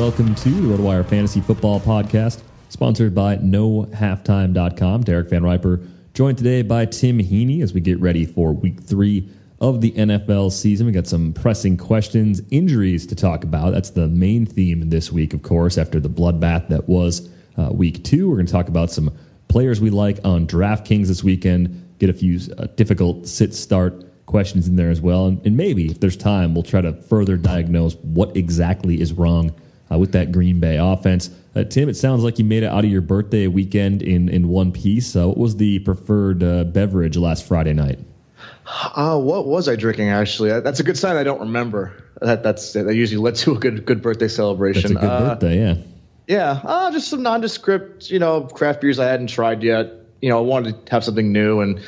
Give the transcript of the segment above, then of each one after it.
Welcome to the RotoWire Fantasy Football Podcast, sponsored by NoHalftime.com. Derek Van Riper, joined today by Tim Heaney as we get ready for week three of the NFL season. We got some pressing questions, injuries to talk about. That's the main theme this week, of course, after the bloodbath that was uh, week two. We're going to talk about some players we like on DraftKings this weekend, get a few uh, difficult sit start questions in there as well. And, and maybe if there's time, we'll try to further diagnose what exactly is wrong uh, with that Green Bay offense. Uh, Tim, it sounds like you made it out of your birthday weekend in, in one piece. Uh, what was the preferred uh, beverage last Friday night? Uh, what was I drinking? Actually, that's a good sign. I don't remember. That that's that usually led to a good good birthday celebration. That's a good uh, birthday, yeah. Yeah, uh, just some nondescript, you know, craft beers I hadn't tried yet. You know, I wanted to have something new, and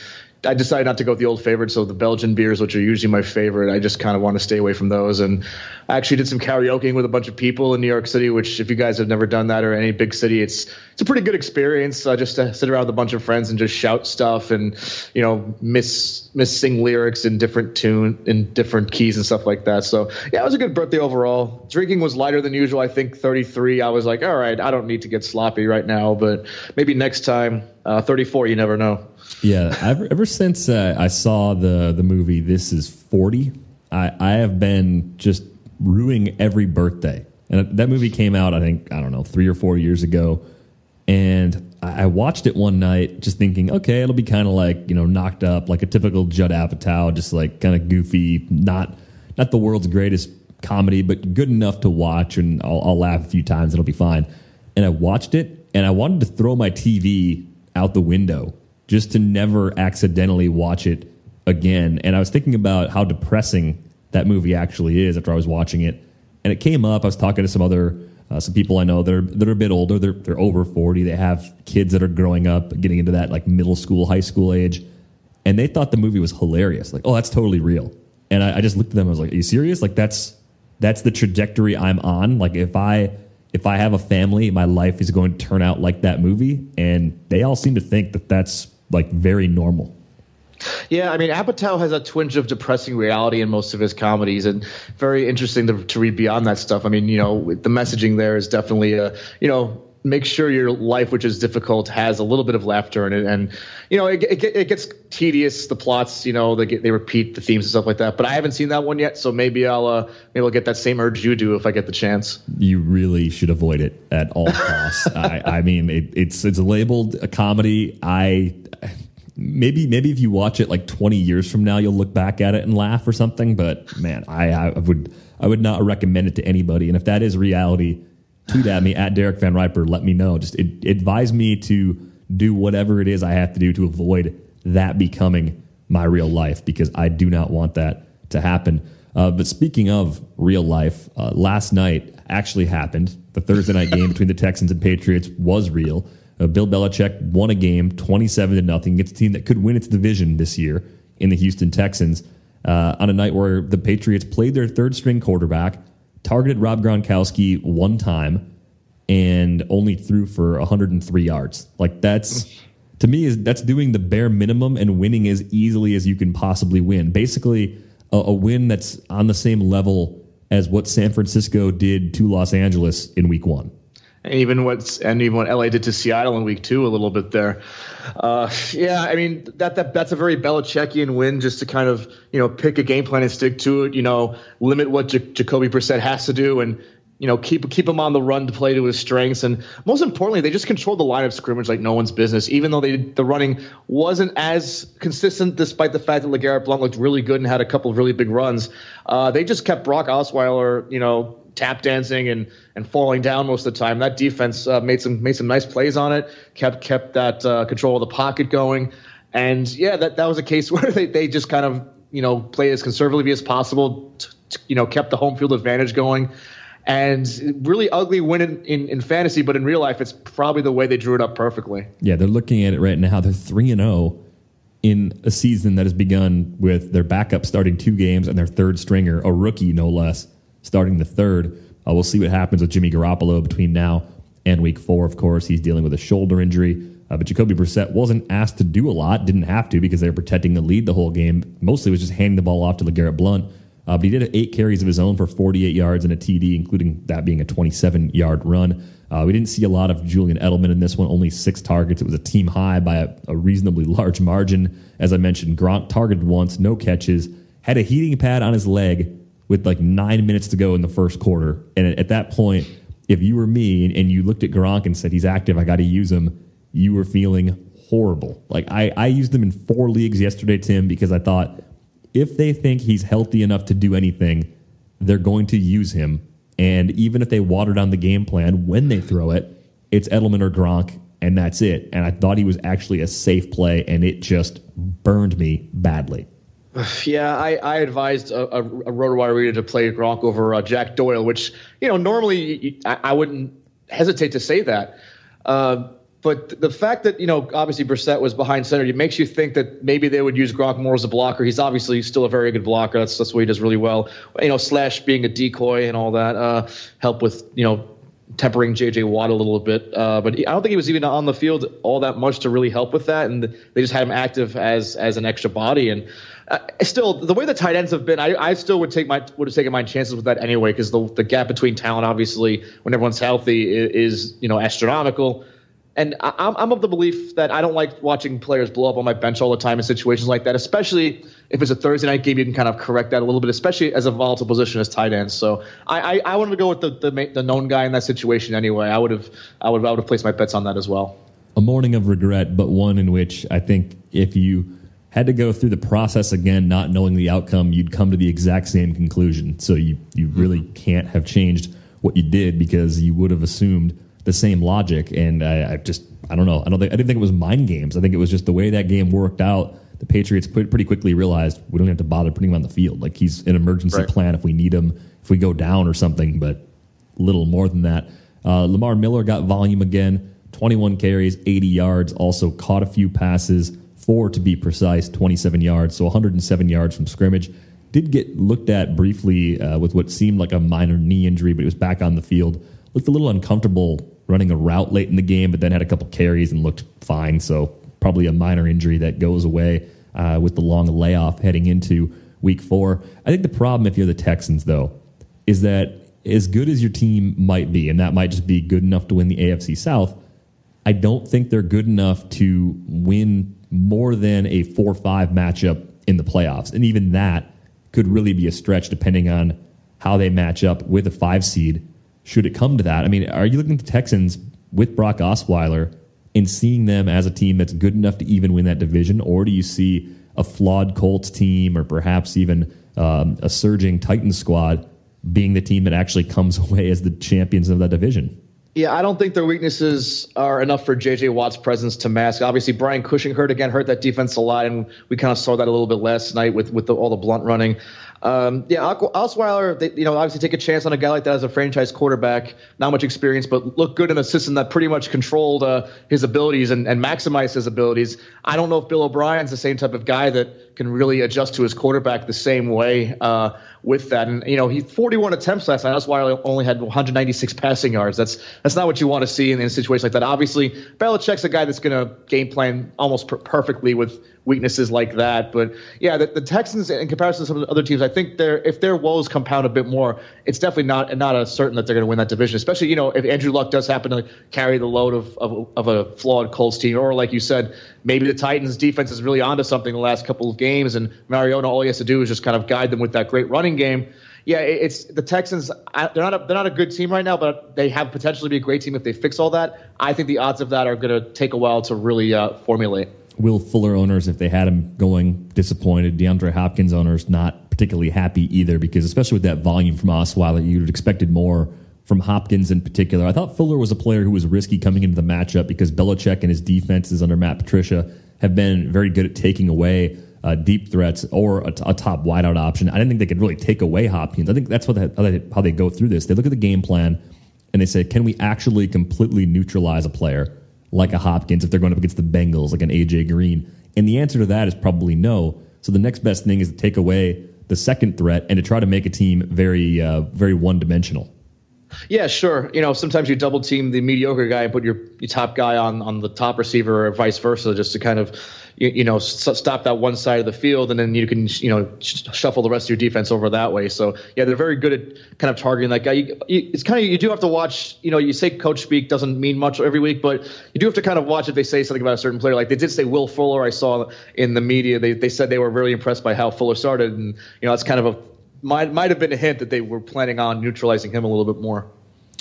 I decided not to go with the old favorites. So the Belgian beers, which are usually my favorite, I just kind of want to stay away from those. And I actually did some karaokeing with a bunch of people in New York City, which if you guys have never done that or any big city, it's it's a pretty good experience. Uh, just to sit around with a bunch of friends and just shout stuff and you know miss miss sing lyrics in different tune in different keys and stuff like that. So yeah, it was a good birthday overall. Drinking was lighter than usual. I think 33. I was like, all right, I don't need to get sloppy right now, but maybe next time. Uh, 34, you never know. Yeah, ever, ever since uh, I saw the the movie This Is Forty, I, I have been just ruining every birthday. And that movie came out, I think, I don't know, three or four years ago. And I watched it one night, just thinking, okay, it'll be kind of like you know, knocked up, like a typical Judd Apatow, just like kind of goofy, not not the world's greatest comedy, but good enough to watch, and I'll, I'll laugh a few times, it'll be fine. And I watched it, and I wanted to throw my TV out the window just to never accidentally watch it again. And I was thinking about how depressing that movie actually is after I was watching it. And it came up. I was talking to some other uh, some people I know that are that are a bit older. They're they're over forty. They have kids that are growing up, getting into that like middle school, high school age. and they thought the movie was hilarious. Like, oh, that's totally real. And I, I just looked at them. I was like, are you serious? Like, that's that's the trajectory I'm on. Like, if I if I have a family, my life is going to turn out like that movie. And they all seem to think that that's like very normal. Yeah, I mean, Apatow has a twinge of depressing reality in most of his comedies, and very interesting to, to read beyond that stuff. I mean, you know, the messaging there is definitely a, you know, make sure your life, which is difficult, has a little bit of laughter in it. And you know, it, it, it gets tedious. The plots, you know, they get, they repeat the themes and stuff like that. But I haven't seen that one yet, so maybe I'll uh, maybe I'll get that same urge you do if I get the chance. You really should avoid it at all costs. I, I, mean, it, it's it's labeled a comedy. I maybe maybe if you watch it like 20 years from now, you'll look back at it and laugh or something. But man, I, I would I would not recommend it to anybody. And if that is reality tweet at me at Derek Van Riper. Let me know. Just it, advise me to do whatever it is I have to do to avoid that becoming my real life because I do not want that to happen. Uh, but speaking of real life, uh, last night actually happened. The Thursday night game between the Texans and Patriots was real. Uh, Bill Belichick won a game 27 to nothing against a team that could win its division this year in the Houston Texans uh, on a night where the Patriots played their third string quarterback targeted Rob Gronkowski one time and only threw for 103 yards. Like that's to me is that's doing the bare minimum and winning as easily as you can possibly win. Basically, a, a win that's on the same level as what San Francisco did to Los Angeles in Week One. And even what and even what LA did to Seattle in Week Two a little bit there. Uh, yeah, I mean that, that that's a very Belichickian win, just to kind of you know pick a game plan and stick to it. You know, limit what J- Jacoby Brissett has to do, and you know keep keep him on the run to play to his strengths. And most importantly, they just controlled the line of scrimmage like no one's business. Even though they the running wasn't as consistent, despite the fact that LeGarrette Blunt looked really good and had a couple of really big runs, uh, they just kept Brock Osweiler, you know, tap dancing and and falling down most of the time. That defense uh, made some made some nice plays on it. Kept kept that uh, control of the pocket going, and yeah, that that was a case where they they just kind of you know played as conservatively as possible. T- t- you know, kept the home field advantage going. And really ugly win in, in, in, fantasy, but in real life, it's probably the way they drew it up perfectly. Yeah, they're looking at it right now. They're three and zero oh in a season that has begun with their backup starting two games and their third stringer, a rookie no less, starting the third. Uh, we'll see what happens with Jimmy Garoppolo between now and week four. Of course, he's dealing with a shoulder injury. Uh, but Jacoby Brissett wasn't asked to do a lot, didn't have to because they were protecting the lead the whole game. Mostly was just handing the ball off to LeGarrette Blunt. Uh, but he did eight carries of his own for 48 yards and a TD, including that being a 27 yard run. Uh, we didn't see a lot of Julian Edelman in this one, only six targets. It was a team high by a, a reasonably large margin. As I mentioned, Gronk targeted once, no catches, had a heating pad on his leg, with like nine minutes to go in the first quarter. And at that point, if you were me and you looked at Gronk and said he's active, I got to use him, you were feeling horrible. Like I, I used him in four leagues yesterday, Tim, because I thought if they think he's healthy enough to do anything, they're going to use him. And even if they water down the game plan when they throw it, it's Edelman or Gronk, and that's it. And I thought he was actually a safe play, and it just burned me badly. Yeah, I, I advised a, a, a RotoWire reader to play Gronk over uh, Jack Doyle, which you know normally I, I wouldn't hesitate to say that. Uh, but the fact that you know obviously Brissett was behind center, it makes you think that maybe they would use Gronk more as a blocker. He's obviously still a very good blocker. That's that's what he does really well. You know, slash being a decoy and all that. Uh, help with you know tempering J.J. Watt a little bit. Uh, but I don't think he was even on the field all that much to really help with that. And they just had him active as as an extra body. And uh, still, the way the tight ends have been, I, I still would take my would have taken my chances with that anyway because the the gap between talent, obviously, when everyone's healthy, is, is you know astronomical. And I, I'm of the belief that I don't like watching players blow up on my bench all the time in situations like that, especially if it's a Thursday night game. You can kind of correct that a little bit, especially as a volatile position as tight ends. So I, I, I wanted to go with the, the the known guy in that situation anyway. I would have I would I would have placed my bets on that as well. A morning of regret, but one in which I think if you had to go through the process again, not knowing the outcome, you'd come to the exact same conclusion. So you, you really mm-hmm. can't have changed what you did because you would have assumed the same logic. And I, I, just, I don't know. I don't think, I didn't think it was mind games. I think it was just the way that game worked out. The Patriots pretty quickly realized we don't have to bother putting him on the field. Like he's an emergency right. plan if we need him, if we go down or something, but little more than that. Uh, Lamar Miller got volume again, 21 carries, 80 yards, also caught a few passes four to be precise, 27 yards, so 107 yards from scrimmage. Did get looked at briefly uh, with what seemed like a minor knee injury, but he was back on the field. Looked a little uncomfortable running a route late in the game, but then had a couple carries and looked fine. So probably a minor injury that goes away uh, with the long layoff heading into week four. I think the problem, if you're the Texans, though, is that as good as your team might be, and that might just be good enough to win the AFC South, I don't think they're good enough to win more than a 4 5 matchup in the playoffs. And even that could really be a stretch depending on how they match up with a five seed. Should it come to that? I mean, are you looking at the Texans with Brock Osweiler and seeing them as a team that's good enough to even win that division? Or do you see a flawed Colts team or perhaps even um, a surging Titans squad being the team that actually comes away as the champions of that division? Yeah, I don't think their weaknesses are enough for J.J. Watt's presence to mask. Obviously, Brian Cushing hurt again, hurt that defense a lot, and we kind of saw that a little bit last night with with the, all the blunt running. Um, yeah, Osweiler, they, you know, obviously take a chance on a guy like that as a franchise quarterback. Not much experience, but look good in a system that pretty much controlled uh, his abilities and, and maximized his abilities. I don't know if Bill O'Brien's the same type of guy that can really adjust to his quarterback the same way. Uh, with that. And you know, he 41 attempts last night. That's why he only had 196 passing yards. That's that's not what you want to see in, in a situation like that. Obviously, Belichick's a guy that's going to game plan almost per- perfectly with weaknesses like that. But yeah, the, the, Texans, in comparison to some of the other teams, I think they're if their woes compound a bit more, it's definitely not not a certain that they're going to win that division. Especially you know if Andrew Luck does happen to carry the load of of, of a flawed Colts team, or like you said, maybe the Titans defense is really onto something the last couple of games, and Mariota all he has to do is just kind of guide them with that great running game. Yeah, it's the Texans. They're not a, they're not a good team right now, but they have potentially be a great team if they fix all that. I think the odds of that are going to take a while to really uh, formulate. Will Fuller owners, if they had him going, disappointed. DeAndre Hopkins owners not particularly happy either, because especially with that volume from Osweiler, you'd expected more from Hopkins in particular. I thought Fuller was a player who was risky coming into the matchup because Belichick and his defenses under Matt Patricia have been very good at taking away uh, deep threats or a, t- a top wideout option. I didn't think they could really take away Hopkins. I think that's what how, they, how they go through this. They look at the game plan and they say, can we actually completely neutralize a player like a Hopkins if they're going up against the Bengals, like an AJ Green? And the answer to that is probably no. So the next best thing is to take away the second threat and to try to make a team very, uh, very one dimensional. Yeah, sure. You know, sometimes you double team the mediocre guy and put your, your top guy on on the top receiver, or vice versa, just to kind of you, you know stop that one side of the field, and then you can you know sh- shuffle the rest of your defense over that way. So yeah, they're very good at kind of targeting that guy. You, you, it's kind of you do have to watch. You know, you say coach speak doesn't mean much every week, but you do have to kind of watch if they say something about a certain player. Like they did say Will Fuller. I saw in the media they they said they were really impressed by how Fuller started, and you know it's kind of a might might have been a hint that they were planning on neutralizing him a little bit more.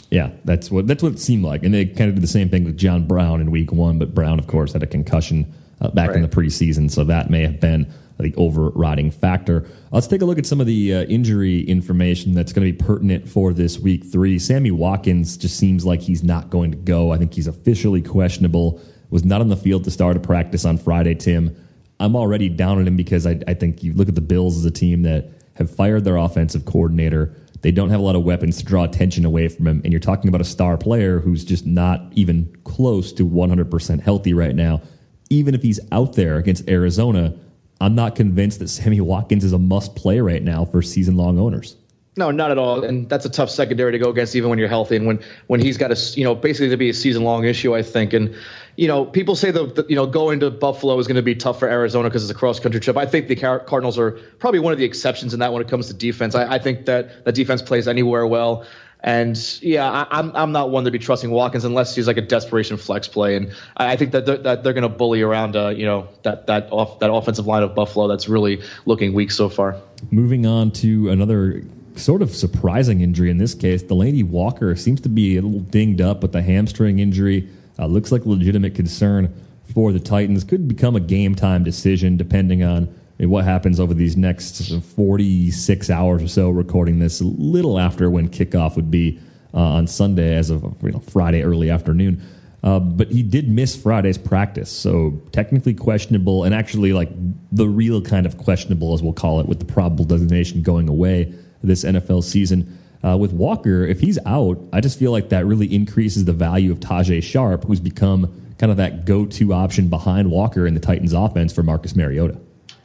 Yeah, that's what that's what it seemed like, and they kind of did the same thing with John Brown in Week One. But Brown, of course, had a concussion uh, back right. in the preseason, so that may have been the overriding factor. Let's take a look at some of the uh, injury information that's going to be pertinent for this Week Three. Sammy Watkins just seems like he's not going to go. I think he's officially questionable. Was not on the field to start a practice on Friday. Tim, I'm already down on him because I, I think you look at the Bills as a team that have fired their offensive coordinator. They don't have a lot of weapons to draw attention away from him. And you're talking about a star player who's just not even close to 100% healthy right now. Even if he's out there against Arizona, I'm not convinced that Sammy Watkins is a must play right now for season long owners. No, not at all. And that's a tough secondary to go against, even when you're healthy and when when he's got a you know basically to be a season long issue. I think, and you know people say that you know going to Buffalo is going to be tough for Arizona because it's a cross country trip. I think the Cardinals are probably one of the exceptions in that when it comes to defense. I, I think that the defense plays anywhere well. And yeah, I, am I'm, I'm not one to be trusting Watkins unless he's like a desperation flex play. And I, I think that they're, that they're going to bully around, uh, you know, that that off that offensive line of Buffalo that's really looking weak so far. Moving on to another sort of surprising injury in this case. Delanie Walker seems to be a little dinged up with a hamstring injury. Uh, looks like a legitimate concern for the Titans. Could become a game time decision depending on what happens over these next 46 hours or so. Recording this a little after when kickoff would be uh, on Sunday, as of you know, Friday early afternoon. Uh, but he did miss Friday's practice, so technically questionable, and actually like the real kind of questionable, as we'll call it, with the probable designation going away this NFL season. Uh, with Walker, if he's out, I just feel like that really increases the value of Tajae Sharpe, who's become kind of that go-to option behind Walker in the Titans offense for Marcus Mariota.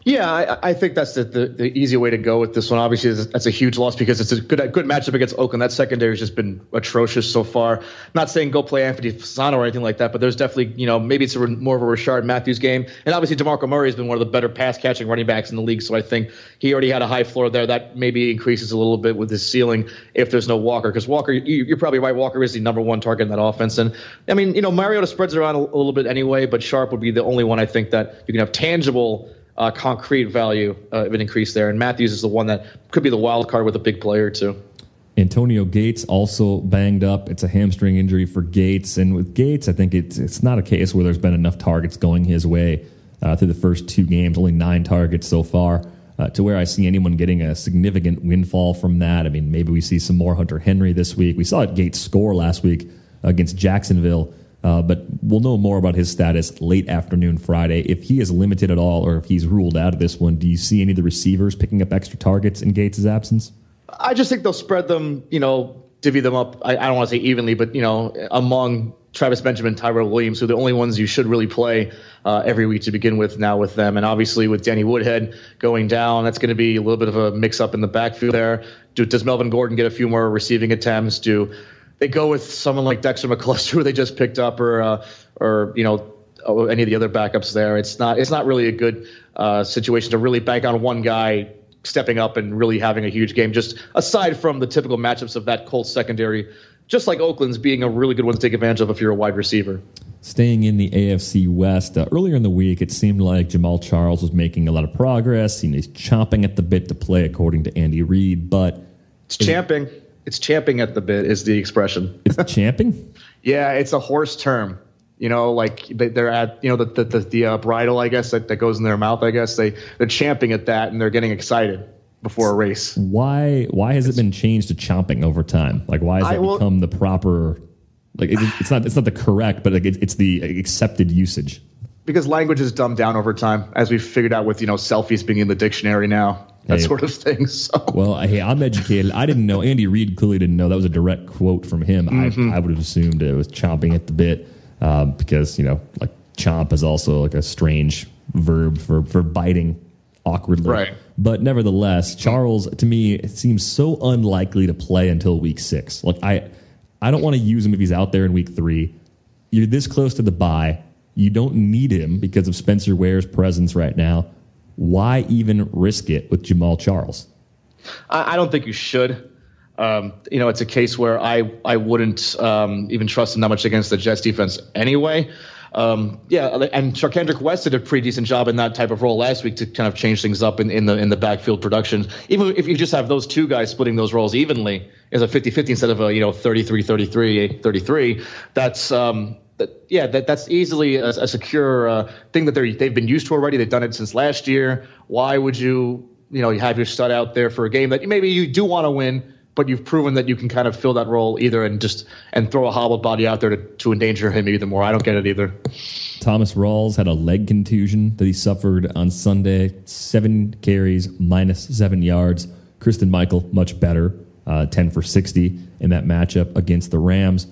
Yeah, I, I think that's the, the, the, easy way to go with this one. Obviously, that's a huge loss because it's a good good matchup against Oakland. That secondary has just been atrocious so far. Not saying go play Anthony Fasano or anything like that, but there's definitely, you know, maybe it's a, more of a Rishard Matthews game. And obviously, DeMarco Murray has been one of the better pass catching running backs in the league. So I think he already had a high floor there. That maybe increases a little bit with his ceiling if there's no Walker. Because Walker, you, are probably right. Walker is the number one target in that offense. And I mean, you know, Mariota spreads around a, a little bit anyway, but Sharpe would be the only one I think that you can have tangible uh, concrete value uh, of an increase there. And Matthews is the one that could be the wild card with a big player too. Antonio Gates also banged up. It's a hamstring injury for Gates, and with Gates, I think it's it's not a case where there's been enough targets going his way uh, through the first two games. Only nine targets so far. Uh, to where I see anyone getting a significant windfall from that. I mean, maybe we see some more Hunter Henry this week. We saw it Gates score last week against Jacksonville. Uh, but we'll know more about his status late afternoon Friday. If he is limited at all or if he's ruled out of this one, do you see any of the receivers picking up extra targets in Gates' absence? I just think they'll spread them, you know, divvy them up. I, I don't want to say evenly, but, you know, among Travis Benjamin, Tyrell Williams, who are the only ones you should really play uh, every week to begin with now with them. And obviously with Danny Woodhead going down, that's going to be a little bit of a mix up in the backfield there. Do, does Melvin Gordon get a few more receiving attempts? Do they go with someone like Dexter McCluster, who they just picked up, or uh, or you know oh, any of the other backups there. It's not it's not really a good uh, situation to really bank on one guy stepping up and really having a huge game. Just aside from the typical matchups of that Colts secondary, just like Oakland's being a really good one to take advantage of if you're a wide receiver. Staying in the AFC West, uh, earlier in the week, it seemed like Jamaal Charles was making a lot of progress. He's chomping at the bit to play, according to Andy Reid, but it's champing. It's champing at the bit is the expression. It's champing. yeah, it's a horse term. You know, like they're at you know the the the, the uh, bridle, I guess that, that goes in their mouth. I guess they they're champing at that and they're getting excited before a race. Why why has it's, it been changed to chomping over time? Like why has it become the proper? Like it, it's not it's not the correct, but like it, it's the accepted usage. Because language is dumbed down over time, as we've figured out with you know selfies being in the dictionary now that hey, sort of thing. So. Well, hey, I'm educated. I didn't know. Andy Reid clearly didn't know. That was a direct quote from him. Mm-hmm. I, I would have assumed it was chomping at the bit um, because, you know, like chomp is also like a strange verb for, for biting awkwardly. Right. But nevertheless, Charles, to me, it seems so unlikely to play until week six. Like, I, I don't want to use him if he's out there in week three. You're this close to the bye. You don't need him because of Spencer Ware's presence right now why even risk it with Jamaal Charles? I, I don't think you should. Um, you know, it's a case where I I wouldn't um, even trust him that much against the Jets defense anyway. Um, yeah, and Charcandrick West did a pretty decent job in that type of role last week to kind of change things up in, in the in the backfield production. Even if you just have those two guys splitting those roles evenly as a 50-50 instead of a you know 33-33 33, that's um, that, yeah, that that's easily a, a secure uh, thing that they they've been used to already. They've done it since last year. Why would you you know you have your stud out there for a game that maybe you do want to win, but you've proven that you can kind of fill that role either and just and throw a hobbled body out there to, to endanger him even more. I don't get it either. Thomas Rawls had a leg contusion that he suffered on Sunday. Seven carries, minus seven yards. Christine Michael much better, uh, ten for sixty in that matchup against the Rams.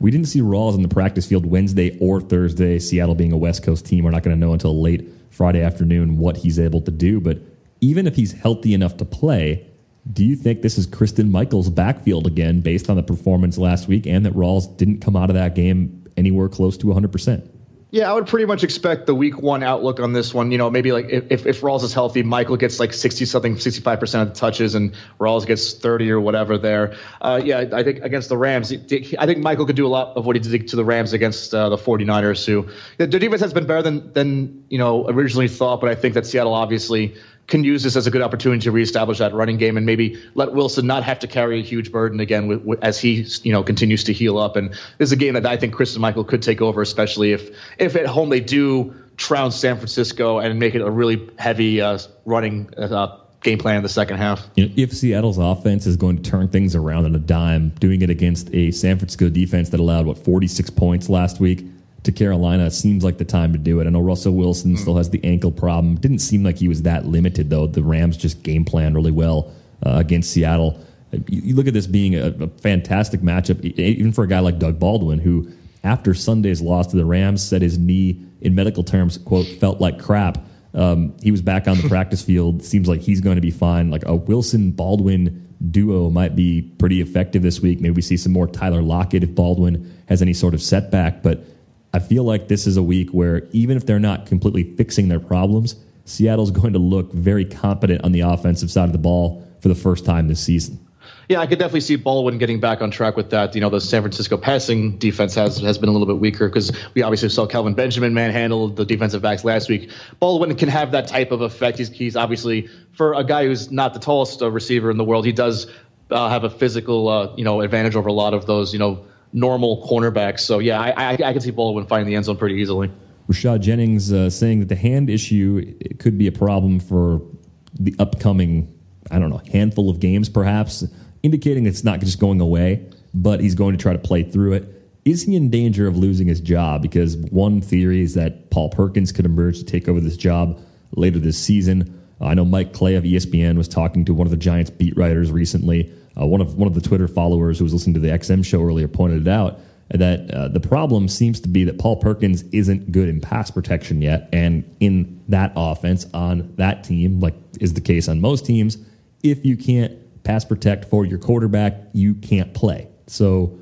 We didn't see Rawls in the practice field Wednesday or Thursday. Seattle being a West Coast team, we're not going to know until late Friday afternoon what he's able to do. But even if he's healthy enough to play, do you think this is Christine Michael's backfield again based on the performance last week and that Rawls didn't come out of that game anywhere close to 100%? Yeah, I would pretty much expect the week one outlook on this one. You know, maybe like if, if Rawls is healthy, Michael gets like 60 something, 65% of the touches, and Rawls gets 30 or whatever there. Uh, yeah, I think against the Rams, I think Michael could do a lot of what he did to the Rams against uh, the 49ers, who their defense has been better than, than, you know, originally thought, but I think that Seattle obviously can use this as a good opportunity to reestablish that running game and maybe let Wilson not have to carry a huge burden again with, with, as he you know continues to heal up. And this is a game that I think Christine Michael could take over, especially if if at home they do trounce San Francisco and make it a really heavy uh, running. Uh, game plan in the second half. You know, if Seattle's offense is going to turn things around on a dime, doing it against a San Francisco defense that allowed what 46 points last week, to Carolina seems like the time to do it. I know Russell Wilson still has the ankle problem. Didn't seem like he was that limited though. The Rams just game plan really well uh, against Seattle. You, you, look at this being a, a, fantastic matchup, even for a guy like Doug Baldwin, who after Sunday's loss to the Rams, said his knee, in medical terms, quote, felt like crap. Um, he was back on the practice field. Seems like he's going to be fine. Like a Wilson Baldwin duo might be pretty effective this week. Maybe we see some more Tyler Lockett if Baldwin has any sort of setback. But I feel like this is a week where even if they're not completely fixing their problems, Seattle's going to look very competent on the offensive side of the ball for the first time this season. Yeah, I could definitely see Baldwin getting back on track with that. You know, the San Francisco passing defense has has been a little bit weaker because we obviously saw Kelvin Benjamin manhandle the defensive backs last week. Baldwin can have that type of effect. He's, he's obviously for a guy who's not the tallest receiver in the world, he does uh, have a physical uh, you know advantage over a lot of those you know normal cornerbacks. So yeah, I, I, I can see Baldwin finding the end zone pretty easily. Rashad Jennings uh, saying that the hand issue could be a problem for the upcoming, I don't know, handful of games, perhaps, indicating it's not just going away, but he's going to try to play through it. Is he in danger of losing his job? Because one theory is that Paul Perkins could emerge to take over this job later this season. I know Mike Clay of ESPN was talking to one of the Giants beat writers recently. Uh, one of one of the Twitter followers who was listening to the XM show earlier pointed it out that uh, the problem seems to be that Paul Perkins isn't good in pass protection yet, and in that offense on that team, like is the case on most teams, if you can't pass protect for your quarterback, you can't play. So.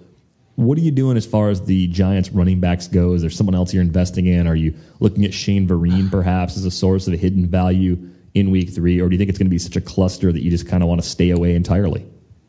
What are you doing as far as the Giants running backs go? Is there someone else you're investing in? Are you looking at Shane Vereen perhaps as a source of a hidden value in week three? Or do you think it's going to be such a cluster that you just kind of want to stay away entirely?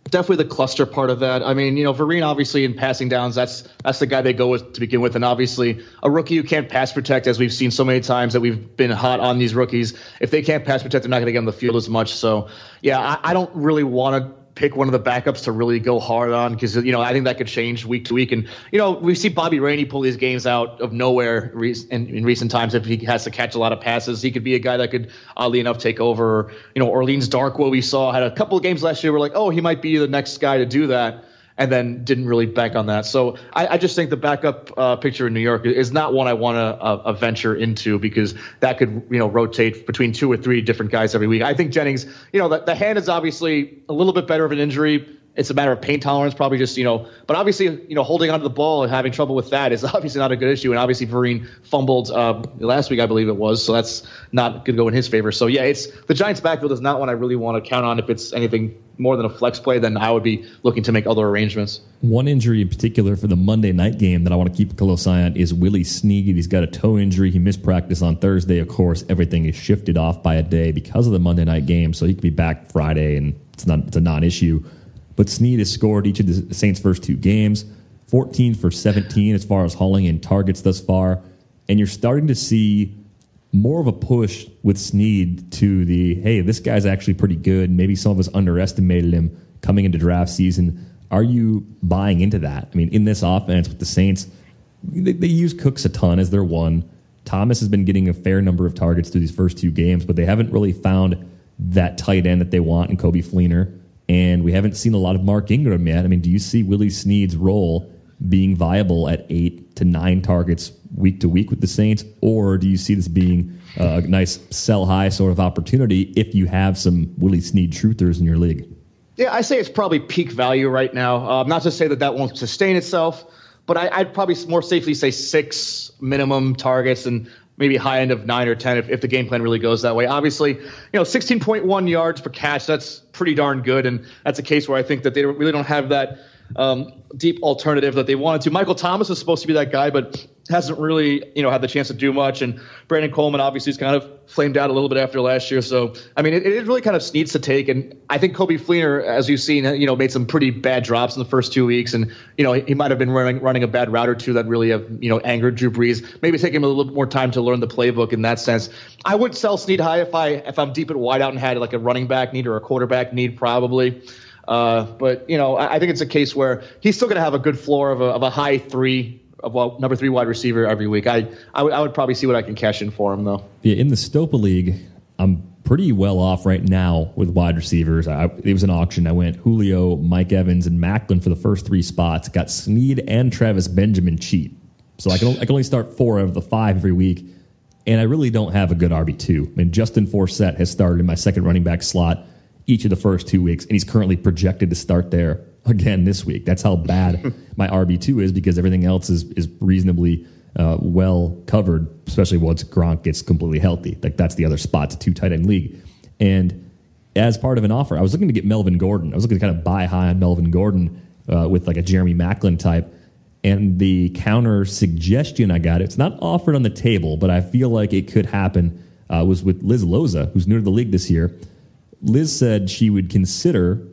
Definitely the cluster part of that. I mean, you know, Vereen obviously in passing downs, that's that's the guy they go with to begin with, and obviously a rookie who can't pass protect, as we've seen so many times that we've been hot on these rookies. If they can't pass protect, they're not going to get on the field as much. So, yeah, I, I don't really want to pick one of the backups to really go hard on because you know I think that could change week to week. And you know we see Bobby Rainey pull these games out of nowhere in, in recent times. If he has to catch a lot of passes, he could be a guy that could oddly enough take over. You know Orleans Darkwa we saw had a couple of games last year. We're like, oh, he might be the next guy to do that and then didn't really bank on that. So I, I just think the backup uh, picture in New York is not one I want to uh, venture into because that could you know rotate between two or three different guys every week. I think Jennings, you know, the, the hand is obviously a little bit better of an injury. It's a matter of pain tolerance, probably just you know. But obviously, you know, holding onto the ball and having trouble with that is obviously not a good issue. And obviously, Vereen fumbled uh, last week, I believe it was, so that's not going to go in his favor. So yeah, it's the Giants' backfield is not one I really want to count on. If it's anything more than a flex play, then I would be looking to make other arrangements. One injury in particular for the Monday night game that I want to keep a close eye on is Willie Snead. He's got a toe injury. He missed practice on Thursday. Of course, everything is shifted off by a day because of the Monday night game, so he could be back Friday, and it's not it's a non-issue. But Snead has scored each of the Saints' first two games, 14 for 17 as far as hauling in targets thus far. And you're starting to see more of a push with Snead to the hey, this guy's actually pretty good. Maybe some of us underestimated him coming into draft season. Are you buying into that? I mean, in this offense with the Saints, they, they use Cooks a ton as their one. Thomas has been getting a fair number of targets through these first two games, but they haven't really found that tight end that they want in Coby Fleener. And we haven't seen a lot of Mark Ingram yet. I mean, do you see Willie Snead's role being viable at eight to nine targets week to week with the Saints, or do you see this being a nice sell high sort of opportunity if you have some Willie Snead truthers in your league? Yeah, I say it's probably peak value right now. Uh, not to say that that won't sustain itself, but I, would probably more safely say six minimum targets and maybe high end of nine or ten if, if the game plan really goes that way. Obviously, you know, 16.1 yards per catch, that's pretty darn good, and that's a case where I think that they really don't have that um, deep alternative that they wanted to. Michael Thomas is supposed to be that guy, but hasn't really, you know, had the chance to do much. And Brandon Coleman obviously is kind of flamed out a little bit after last year. So, I mean, it, it really kind of needs to take. And I think Coby Fleener, as you've seen, you know, made some pretty bad drops in the first two weeks. And, you know, he might have been running, running a bad route or two that really have, you know, angered Drew Brees. Maybe take him a little bit more time to learn the playbook in that sense. I would sell Snead high if I, if I'm deep at wideout and had like a running back need or a quarterback need probably. Uh, but you know, I, I, think it's a case where he's still going to have a good floor of a, of a high three of a number three wide receiver every week. I, I, w- I would probably see what I can cash in for him though. Yeah, in the Stopa League, I'm pretty well off right now with wide receivers. I, it was an auction. I went Julio, Mike Evans, and Maclin for the first three spots. Got Snead and Travis Benjamin cheap, so I can I can only start four out of the five every week. And I really don't have a good RB two. I mean, Justin Forsett has started in my second running back slot each of the first two weeks, and he's currently projected to start there again this week. That's how bad my RB two is because everything else is is reasonably uh, well covered, especially once Gronk gets completely healthy. Like that's the other spot. to two tight end league, and as part of an offer, I was looking to get Melvin Gordon. I was looking to kind of buy high on Melvin Gordon uh, with like a Jeremy Maclin type. And the counter suggestion I got, it's not offered on the table, but I feel like it could happen, uh, was with Liz Loza, who's new to the league this year. Liz said she would consider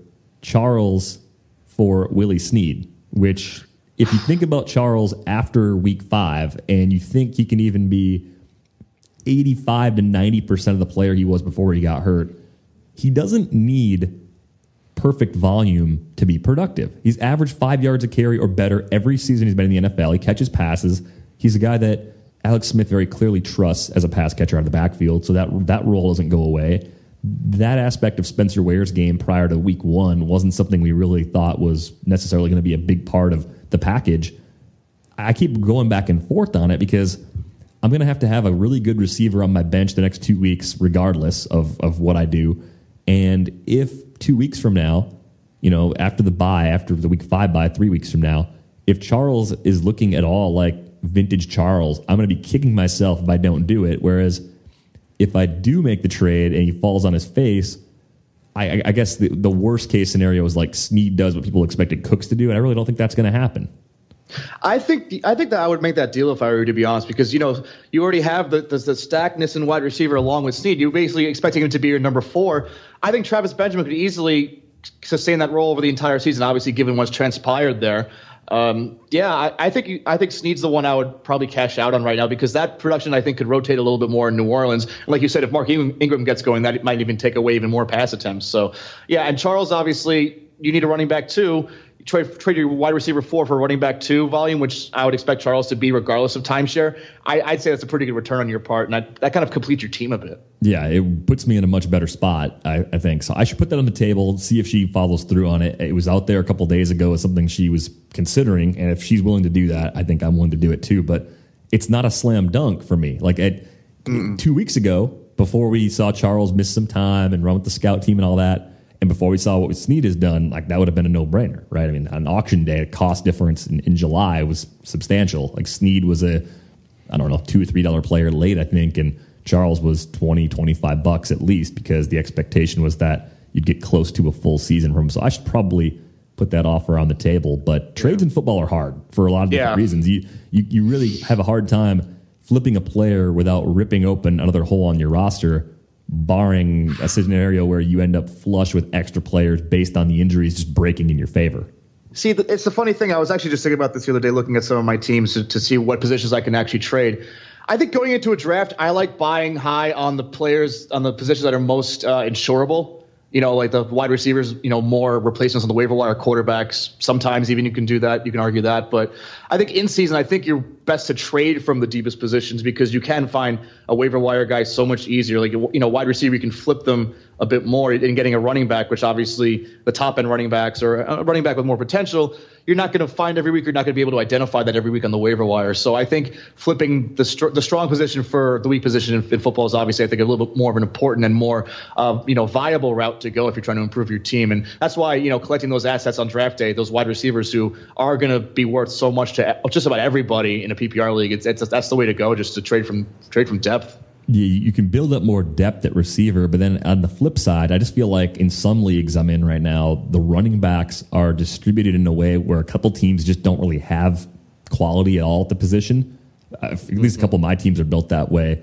Charles for Willie Snead, which, if you think about Charles after week five and you think he can even be 85 to 90% of the player he was before he got hurt, he doesn't need perfect volume to be productive. He's averaged five yards a carry or better every season he's been in the NFL. He catches passes. He's a guy that Alex Smith very clearly trusts as a pass catcher out of the backfield, so that that role doesn't go away. That aspect of Spencer Ware's game prior to week one wasn't something we really thought was necessarily going to be a big part of the package. I keep going back and forth on it because I'm going to have to have a really good receiver on my bench the next two weeks, regardless of, of what I do. And if two weeks from now, you know, after the bye, after the week five bye, three weeks from now, if Charles is looking at all like vintage Charles, I'm going to be kicking myself if I don't do it. Whereas if I do make the trade and he falls on his face, I, I guess the, the worst case scenario is like Snead does what people expected Cooks to do, and I really don't think that's going to happen. I think I think that I would make that deal if I were to be honest, because you know you already have the the, the stackness in wide receiver along with Snead. You're basically expecting him to be your number four. I think Travis Benjamin could easily sustain that role over the entire season. Obviously, given what's transpired there. Um, yeah, I, I, think I think Snead's the one I would probably cash out on right now because that production I think could rotate a little bit more in New Orleans. Like you said, if Mark Ingram gets going, that might even take away even more pass attempts. So yeah, and Charles obviously you need a running back too trade trade your wide receiver four for running back two volume, which I would expect Charles to be regardless of timeshare. I, would say that's a pretty good return on your part, and that, that kind of completes your team a bit. Yeah, it puts me in a much better spot, I, I, think. So I should put that on the table, see if she follows through on it. It was out there a couple days ago as something she was considering, and if she's willing to do that, I think I'm willing to do it too. But it's not a slam dunk for me. Like at, two weeks ago, before we saw Charles miss some time and run with the scout team and all that and before we saw what Snead has done, like that would have been a no brainer, right? I mean, on auction day, the cost difference in, in July was substantial. Like Snead was a, I don't know, two or three dollar player late, I think, and Charles was 20, 25 bucks at least because the expectation was that you'd get close to a full season from him. So I should probably put that offer on the table. But trades in football are hard for a lot of different yeah. reasons. You, you you really have a hard time flipping a player without ripping open another hole on your roster barring a scenario where you end up flush with extra players based on the injuries just breaking in your favor. See, it's the funny thing. I was actually just thinking about this the other day, looking at some of my teams to, to see what positions I can actually trade. I think going into a draft, I like buying high on the players on the positions that are most uh, insurable you know, like the wide receivers, you know, more replacements on the waiver wire, quarterbacks. Sometimes even you can do that. You can argue that. But I think in season, I think you're best to trade from the deepest positions because you can find a waiver wire guy so much easier. Like, you know, wide receiver, you can flip them a bit more in getting a running back, which obviously the top end running backs or a running back with more potential, you're not going to find every week. You're not going to be able to identify that every week on the waiver wire. So I think flipping the str- the strong position for the weak position in, in, football is obviously I think a little bit more of an important and more uh, you know viable route to go if you're trying to improve your team. And that's why you know collecting those assets on draft day, those wide receivers who are going to be worth so much to just about everybody in a PPR league, it's, it's that's the way to go, just to trade from trade from depth you, you can build up more depth at receiver, but then on the flip side, I just feel like in some leagues I'm in right now, the running backs are distributed in a way where a couple teams just don't really have quality at all at the position. Uh, at least a couple of my teams are built that way.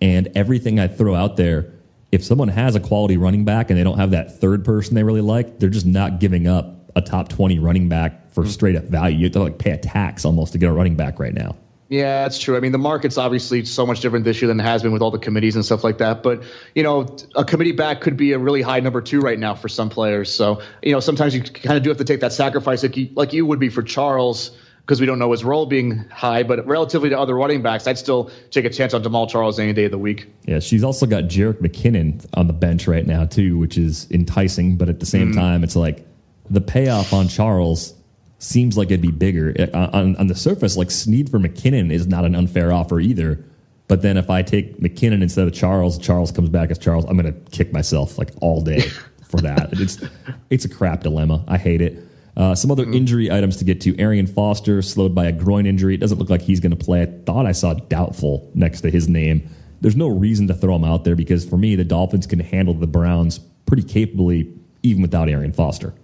And everything I throw out there, if someone has a quality running back and they don't have that third person they really like, they're just not giving up a top 20 running back for straight up value. You have to like pay a tax almost to get a running back right now. Yeah, that's true. I mean, the market's obviously so much different this year than it has been with all the committees and stuff like that. But, you know, a committee back could be a really high number two right now for some players. So, you know, sometimes you kind of do have to take that sacrifice like you, like you would be for Charles because we don't know his role being high. But relatively to other running backs, I'd still take a chance on Jamaal Charles any day of the week. Yeah, she's also got Jerick McKinnon on the bench right now, too, which is enticing. But at the same mm. time, it's like the payoff on Charles seems like it'd be bigger. On, on the surface, like Snead for McKinnon is not an unfair offer either. But then if I take McKinnon instead of Charles, Charles comes back as Charles, I'm going to kick myself like all day for that. it's it's a crap dilemma. I hate it. Uh, some other injury items to get to. Arian Foster slowed by a groin injury. It doesn't look like he's going to play. I thought I saw doubtful next to his name. There's no reason to throw him out there because for me, the Dolphins can handle the Browns pretty capably even without Arian Foster.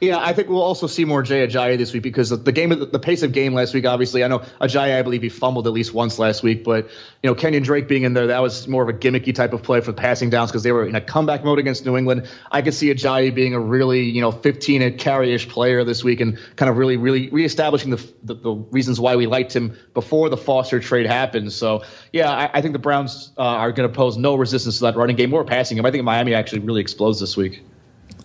Yeah, I think we'll also see more Jay Ajayi this week because the game, the pace of game last week. Obviously, I know Ajayi, I believe he fumbled at least once last week, but you know Kenyon Drake being in there, that was more of a gimmicky type of play for passing downs because they were in a comeback mode against New England. I could see Ajayi being a really you know 15 carry-ish player this week and kind of really really reestablishing the, the, the reasons why we liked him before the Foster trade happened. So yeah, I, I think the Browns uh, are going to pose no resistance to that running game or passing. I think Miami actually really explodes this week.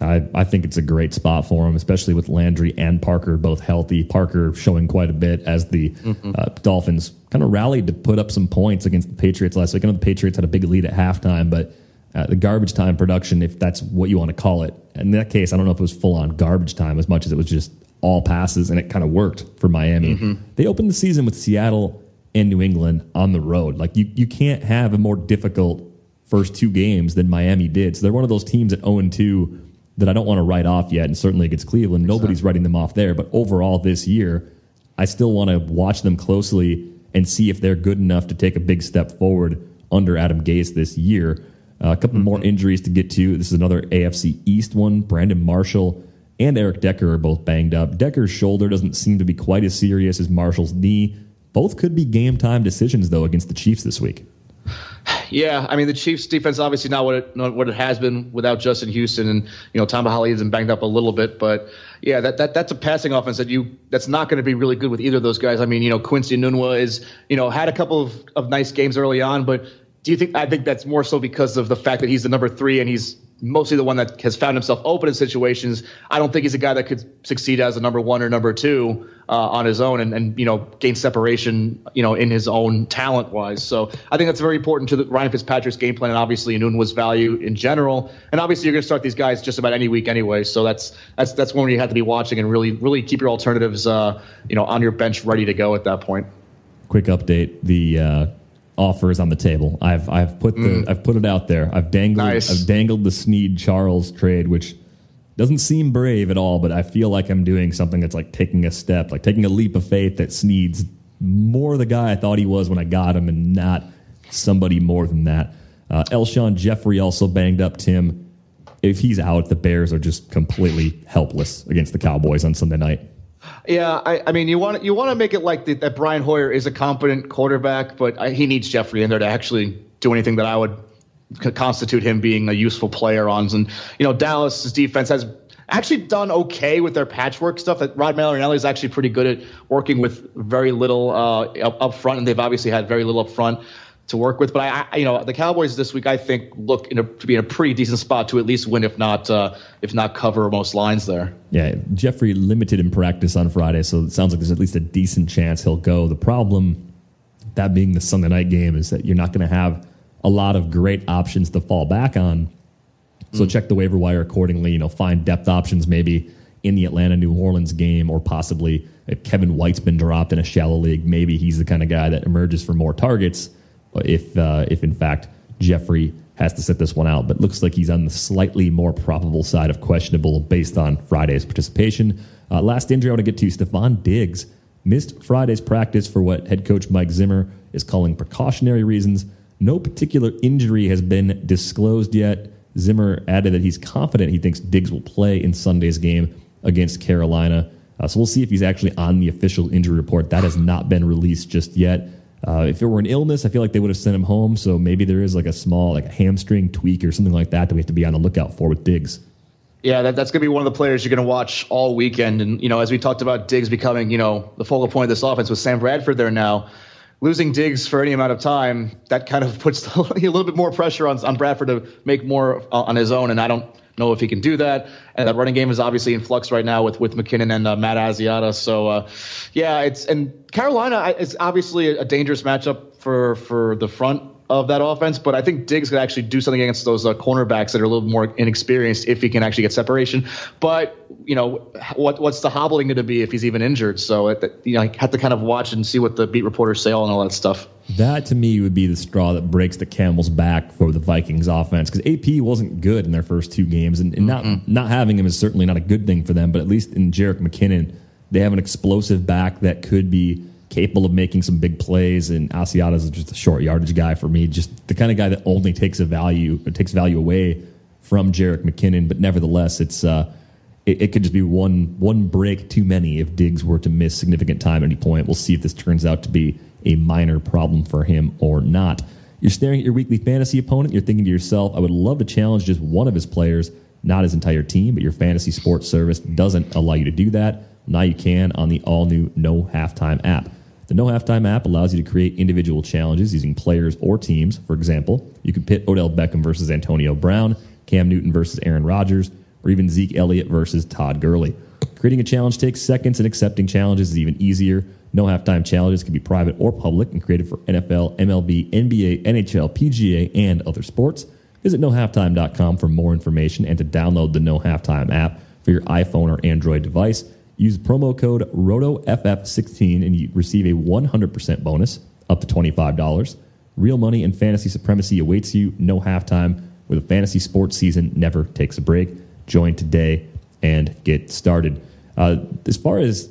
I, I think it's a great spot for him, especially with Landry and Parker both healthy. Parker showing quite a bit as the mm-hmm. uh, Dolphins kind of rallied to put up some points against the Patriots last week. I know the Patriots had a big lead at halftime, but uh, the garbage time production, if that's what you want to call it, in that case, I don't know if it was full on garbage time as much as it was just all passes, and it kind of worked for Miami. Mm-hmm. They opened the season with Seattle and New England on the road. Like you, you can't have a more difficult first two games than Miami did. So they're one of those teams at 0 2 that I don't want to write off yet, and certainly against Cleveland, nobody's writing them off there. But overall, this year, I still want to watch them closely and see if they're good enough to take a big step forward under Adam Gase this year. Uh, a couple mm-hmm. more injuries to get to. This is another AFC East one. Brandon Marshall and Eric Decker are both banged up. Decker's shoulder doesn't seem to be quite as serious as Marshall's knee. Both could be game time decisions, though, against the Chiefs this week. Yeah, I mean the Chiefs' defense obviously not what it not what it has been without Justin Houston, and you know Tom has been banged up a little bit, but yeah, that, that that's a passing offense that you that's not going to be really good with either of those guys. I mean, you know Quincy Enunwa is you know had a couple of, of nice games early on, but do you think I think that's more so because of the fact that he's the number three and he's mostly the one that has found himself open in situations. I don't think he's a guy that could succeed as a number one or number two uh, on his own and, and you know gain separation you know in his own talent wise. So I think that's very important to the Ryan Fitzpatrick's game plan and obviously Enunwa's value in general. And obviously you're going to start these guys just about any week anyway. So that's that's that's when you have to be watching and really really keep your alternatives uh, you know on your bench ready to go at that point. Quick update: the uh, offers on the table. I've I've put the mm. I've put it out there. I've dangled nice. I've dangled the Snead Charles trade, which doesn't seem brave at all, but I feel like I'm doing something that's like taking a step, like taking a leap of faith that Snead's more the guy I thought he was when I got him, and not somebody more than that. Uh, Alshon Jeffery also banged up. Tim, if he's out, the Bears are just completely helpless against the Cowboys on Sunday night. Yeah, I, I, mean, you want you want to make it like the, that Brian Hoyer is a competent quarterback, but I, he needs Jeffery in there to actually do anything that I would constitute him being a useful player on. And you know, Dallas's defense has actually done okay with their patchwork stuff. That Rod Marinelli is actually pretty good at working with very little uh, up, up front, and they've obviously had very little up front to work with. But I, I, you know, the Cowboys this week I think look a, to be in a pretty decent spot to at least win, if not uh, if not cover most lines there. Yeah, Jeffery limited in practice on Friday, so it sounds like there's at least a decent chance he'll go. The problem, that being the Sunday night game, is that you're not going to have a lot of great options to fall back on. So mm. check the waiver wire accordingly. You know, find depth options maybe in the Atlanta New Orleans game, or possibly if Kevin White's been dropped in a shallow league, maybe he's the kind of guy that emerges for more targets if uh, if in fact Jeffery has to sit this one out. But looks like he's on the slightly more probable side of questionable based on Friday's participation. Uh, last injury I want to get to: Stefon Diggs missed Friday's practice for what head coach Mike Zimmer is calling precautionary reasons. No particular injury has been disclosed yet. Zimmer added that he's confident he thinks Diggs will play in Sunday's game against Carolina. Uh, so we'll see if he's actually on the official injury report. That has not been released just yet. Uh, if it were an illness, I feel like they would have sent him home. So maybe there is like a small like a hamstring tweak or something like that that we have to be on the lookout for with Diggs. Yeah, that, that's going to be one of the players you're going to watch all weekend. And you know, as we talked about Diggs becoming you know the focal point of this offense with Sam Bradford there now, losing Diggs for any amount of time that kind of puts a little bit more pressure on on Bradford to make more on his own. And I don't know if he can do that. And that running game is obviously in flux right now with with McKinnon and uh, Matt Asiata. So uh, yeah, it's and Carolina is obviously a dangerous matchup for for the front of that offense, but I think Diggs could actually do something against those uh, cornerbacks that are a little more inexperienced if he can actually get separation. But you know, what what's the hobbling going to be if he's even injured? So it, you know, I have to kind of watch and see what the beat reporters say and all that stuff. That to me would be the straw that breaks the camel's back for the Vikings offense because AP wasn't good in their first two games, and, and not mm-hmm. not having him is certainly not a good thing for them. But at least in Jerick McKinnon, they have an explosive back that could be capable of making some big plays. And Asiata is just a short yardage guy for me, just the kind of guy that only takes a value takes value away from Jerick McKinnon. But nevertheless, it's uh, it, it, could just be one one break too many if Diggs were to miss significant time at any point. We'll see if this turns out to be a minor problem for him or not. You're staring at your weekly fantasy opponent. You're thinking to yourself, I would love to challenge just one of his players, not his entire team, but your fantasy sports service doesn't allow you to do that. Now you can on the all new No Halftime app. The No Halftime app allows you to create individual challenges using players or teams. For example, you could pit Odell Beckham versus Antonio Brown, Cam Newton versus Aaron Rodgers, or even Zeke Elliott versus Todd Gurley. Creating a challenge takes seconds, and accepting challenges is even easier. No halftime challenges can be private or public and created for NFL, MLB, NBA, NHL, PGA, and other sports. Visit nohalftime.com for more information and to download the No Halftime app for your iPhone or Android device. Use promo code ROTOFF16 and you receive a 100% bonus up to $25. Real money and fantasy supremacy awaits you. No halftime with a fantasy sports season never takes a break. Join today and get started. Uh, as far as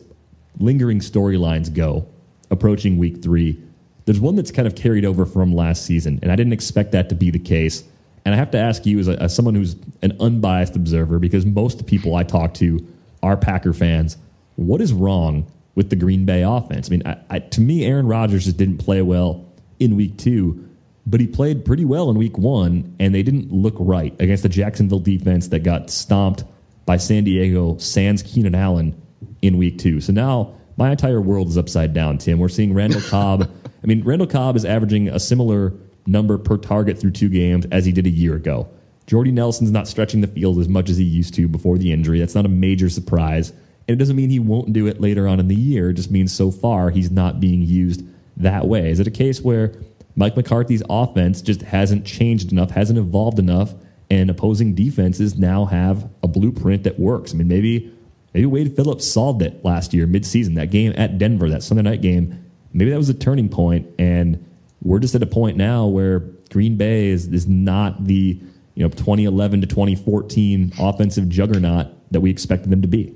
lingering storylines go, approaching week three, there's one that's kind of carried over from last season, and I didn't expect that to be the case. And I have to ask you, as, a, as someone who's an unbiased observer, because most people I talk to are Packer fans, what is wrong with the Green Bay offense? I mean, I, I, to me, Aaron Rodgers just didn't play well in week two, but he played pretty well in week one, and they didn't look right against the Jacksonville defense that got stomped by San Diego sans Keenan Allen in week two. So now my entire world is upside down, Tim. We're seeing Randall Cobb. I mean, Randall Cobb is averaging a similar number per target through two games as he did a year ago. Jordy Nelson's not stretching the field as much as he used to before the injury. That's not a major surprise. And it doesn't mean he won't do it later on in the year. It just means so far he's not being used that way. Is it a case where Mike McCarthy's offense just hasn't changed enough, hasn't evolved enough, and opposing defenses now have a blueprint that works? I mean, maybe maybe Wade Phillips solved it last year, midseason, that game at Denver, that Sunday night game. Maybe that was a turning point, and we're just at a point now where Green Bay is, is not the you know 2011 to 2014 offensive juggernaut that we expected them to be.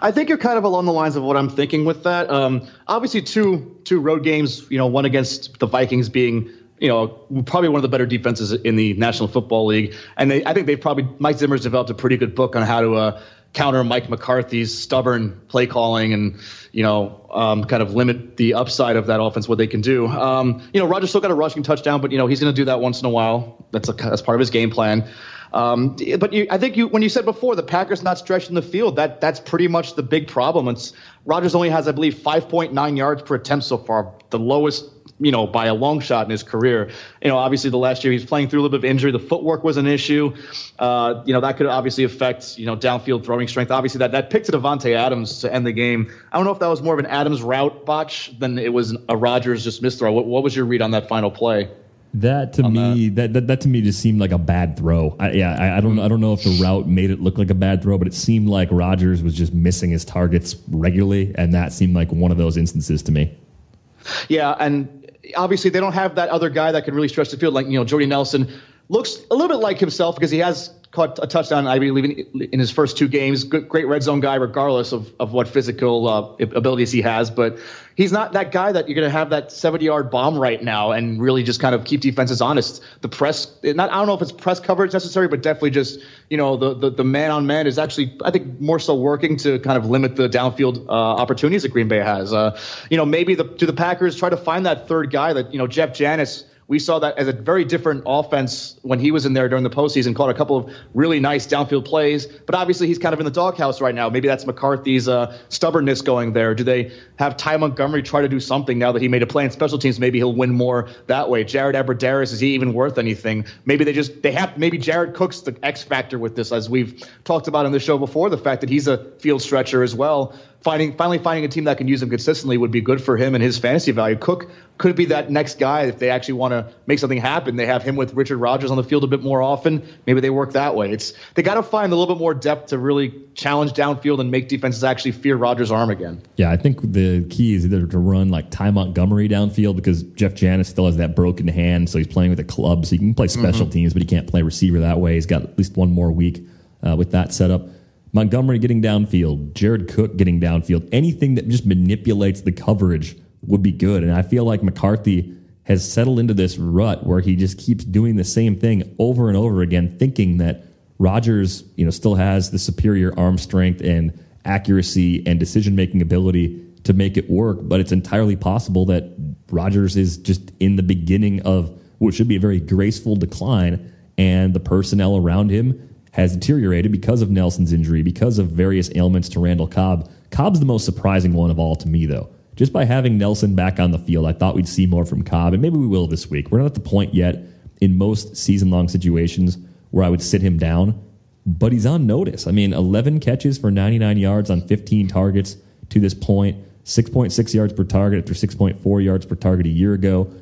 I think you're kind of along the lines of what I'm thinking with that. Um, obviously, two two road games. You know, one against the Vikings being you know probably one of the better defenses in the National Football League, and they, I think they've probably Mike Zimmer's developed a pretty good book on how to uh, counter Mike McCarthy's stubborn play calling and you know um, kind of limit the upside of that offense what they can do. Um, you know, Rodgers still got a rushing touchdown, but you know he's going to do that once in a while. That's a, that's part of his game plan. Um, but you, I think you, when you said before the Packers not stretching the field, that that's pretty much the big problem. It's Rodgers only has, I believe, 5.9 yards per attempt so far, the lowest you know, by a long shot in his career. You know, obviously the last year he's playing through a little bit of injury. The footwork was an issue. Uh, you know, that could obviously affect, you know, downfield throwing strength. Obviously that, that pick to Davante Adams to end the game. I don't know if that was more of an Adams route botch than it was a Rodgers just missed throw. What, what was your read on that final play? That to me, that. that. That, that to me just seemed like a bad throw. I, yeah, I, I, don't, I don't know if the route made it look like a bad throw, but it seemed like Rodgers was just missing his targets regularly, and that seemed like one of those instances to me. Yeah, and obviously they don't have that other guy that can really stretch the field, like you know Jordy Nelson looks a little bit like himself because he has caught a touchdown, I believe, in, in his first two games. Good, great red zone guy, regardless of, of what physical uh, abilities he has. But he's not that guy that you're going to have that 70 yard bomb right now and really just kind of keep defenses honest. The press, not I don't know if it's press coverage necessary, but definitely just you know the the, man on man is actually I think more so working to kind of limit the downfield uh, opportunities that Green Bay has. Uh, you know, maybe the do the Packers try to find that third guy that you know Jeff Janis we saw that as a very different offense when he was in there during the postseason. Caught a couple of really nice downfield plays, but obviously he's kind of in the doghouse right now. Maybe that's McCarthy's uh, stubbornness going there. Do they have Ty Montgomery try to do something now that he made a play in special teams? Maybe he'll win more that way. Jared Abbrederis is he even worth anything? Maybe they just they have maybe Jared Cook's the X factor with this, as we've talked about in the show before. The fact that he's a field stretcher as well finding finally finding a team that can use him consistently would be good for him and his fantasy value. Cook could be that next guy if they actually want to make something happen. They have him with Richard Rodgers on the field a bit more often. Maybe they work that way. It's they got to find a little bit more depth to really challenge downfield and make defenses actually fear Rodgers' arm again. Yeah, I think the key is either to run like Ty Montgomery downfield because Jeff Janis still has that broken hand, so he's playing with a club, so he can play special mm-hmm. teams, but he can't play receiver that way. He's got at least one more week uh, with that setup. Montgomery getting downfield, Jared Cook getting downfield, anything that just manipulates the coverage would be good. And I feel like McCarthy has settled into this rut where he just keeps doing the same thing over and over again, thinking that Rodgers, you know, still has the superior arm strength and accuracy and decision making ability to make it work. But it's entirely possible that Rodgers is just in the beginning of what should be a very graceful decline, and the personnel around him has deteriorated because of Nelson's injury, because of various ailments to Randall Cobb. Cobb's the most surprising one of all to me, though. Just by having Nelson back on the field, I thought we'd see more from Cobb, and maybe we will this week. We're not at the point yet in most season long situations where I would sit him down, but he's on notice. I mean, 11 catches for 99 yards on 15 targets to this point, 6.6 yards per target after 6.4 yards per target a year ago.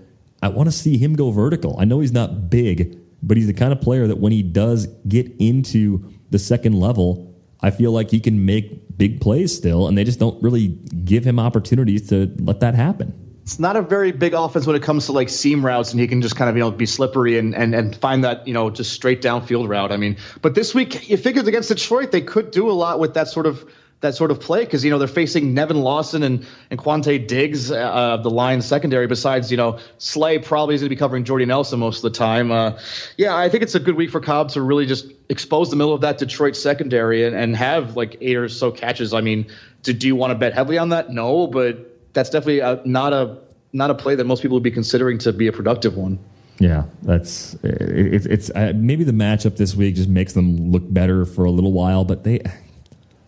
I want to see him go vertical. I know he's not big, but he's the kind of player that when he does get into the second level, I feel like he can make big plays still, and they just don't really give him opportunities to let that happen. It's not a very big offense when it comes to like seam routes, and he can just kind of you know be slippery and and and find that you know just straight downfield route. I mean, but this week you figured against Detroit they could do a lot with that sort of that sort of play because you know they're facing Nevin Lawson and and Quandre Diggs, uh, the Lions secondary. Besides, you know Slay probably is going to be covering Jordy Nelson most of the time. Uh, yeah, I think it's a good week for Cobb to really just expose the middle of that Detroit secondary and, and have like eight or so catches. I mean, do, do you want to bet heavily on that? No, but that's definitely a, not a not a play that most people would be considering to be a productive one. Yeah, that's it, it's uh, maybe the matchup this week just makes them look better for a little while, but they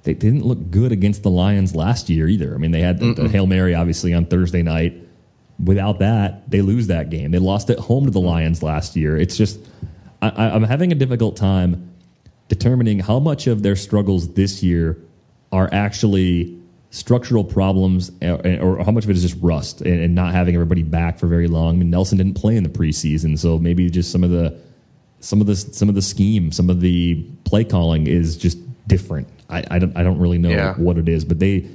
they didn't look good against the Lions last year either. I mean, they had the, the Hail Mary obviously on Thursday night. Without that, they lose that game. They lost at home to the Lions last year. It's just, I, I'm having a difficult time determining how much of their struggles this year are actually structural problems uh, or how much of it is just rust and, not having everybody back for very long. I mean, Nelson didn't play in the preseason, so maybe just some of the some of the some of the scheme, some of the play calling is just different. I, I don't I don't really know yeah. what it is, but they.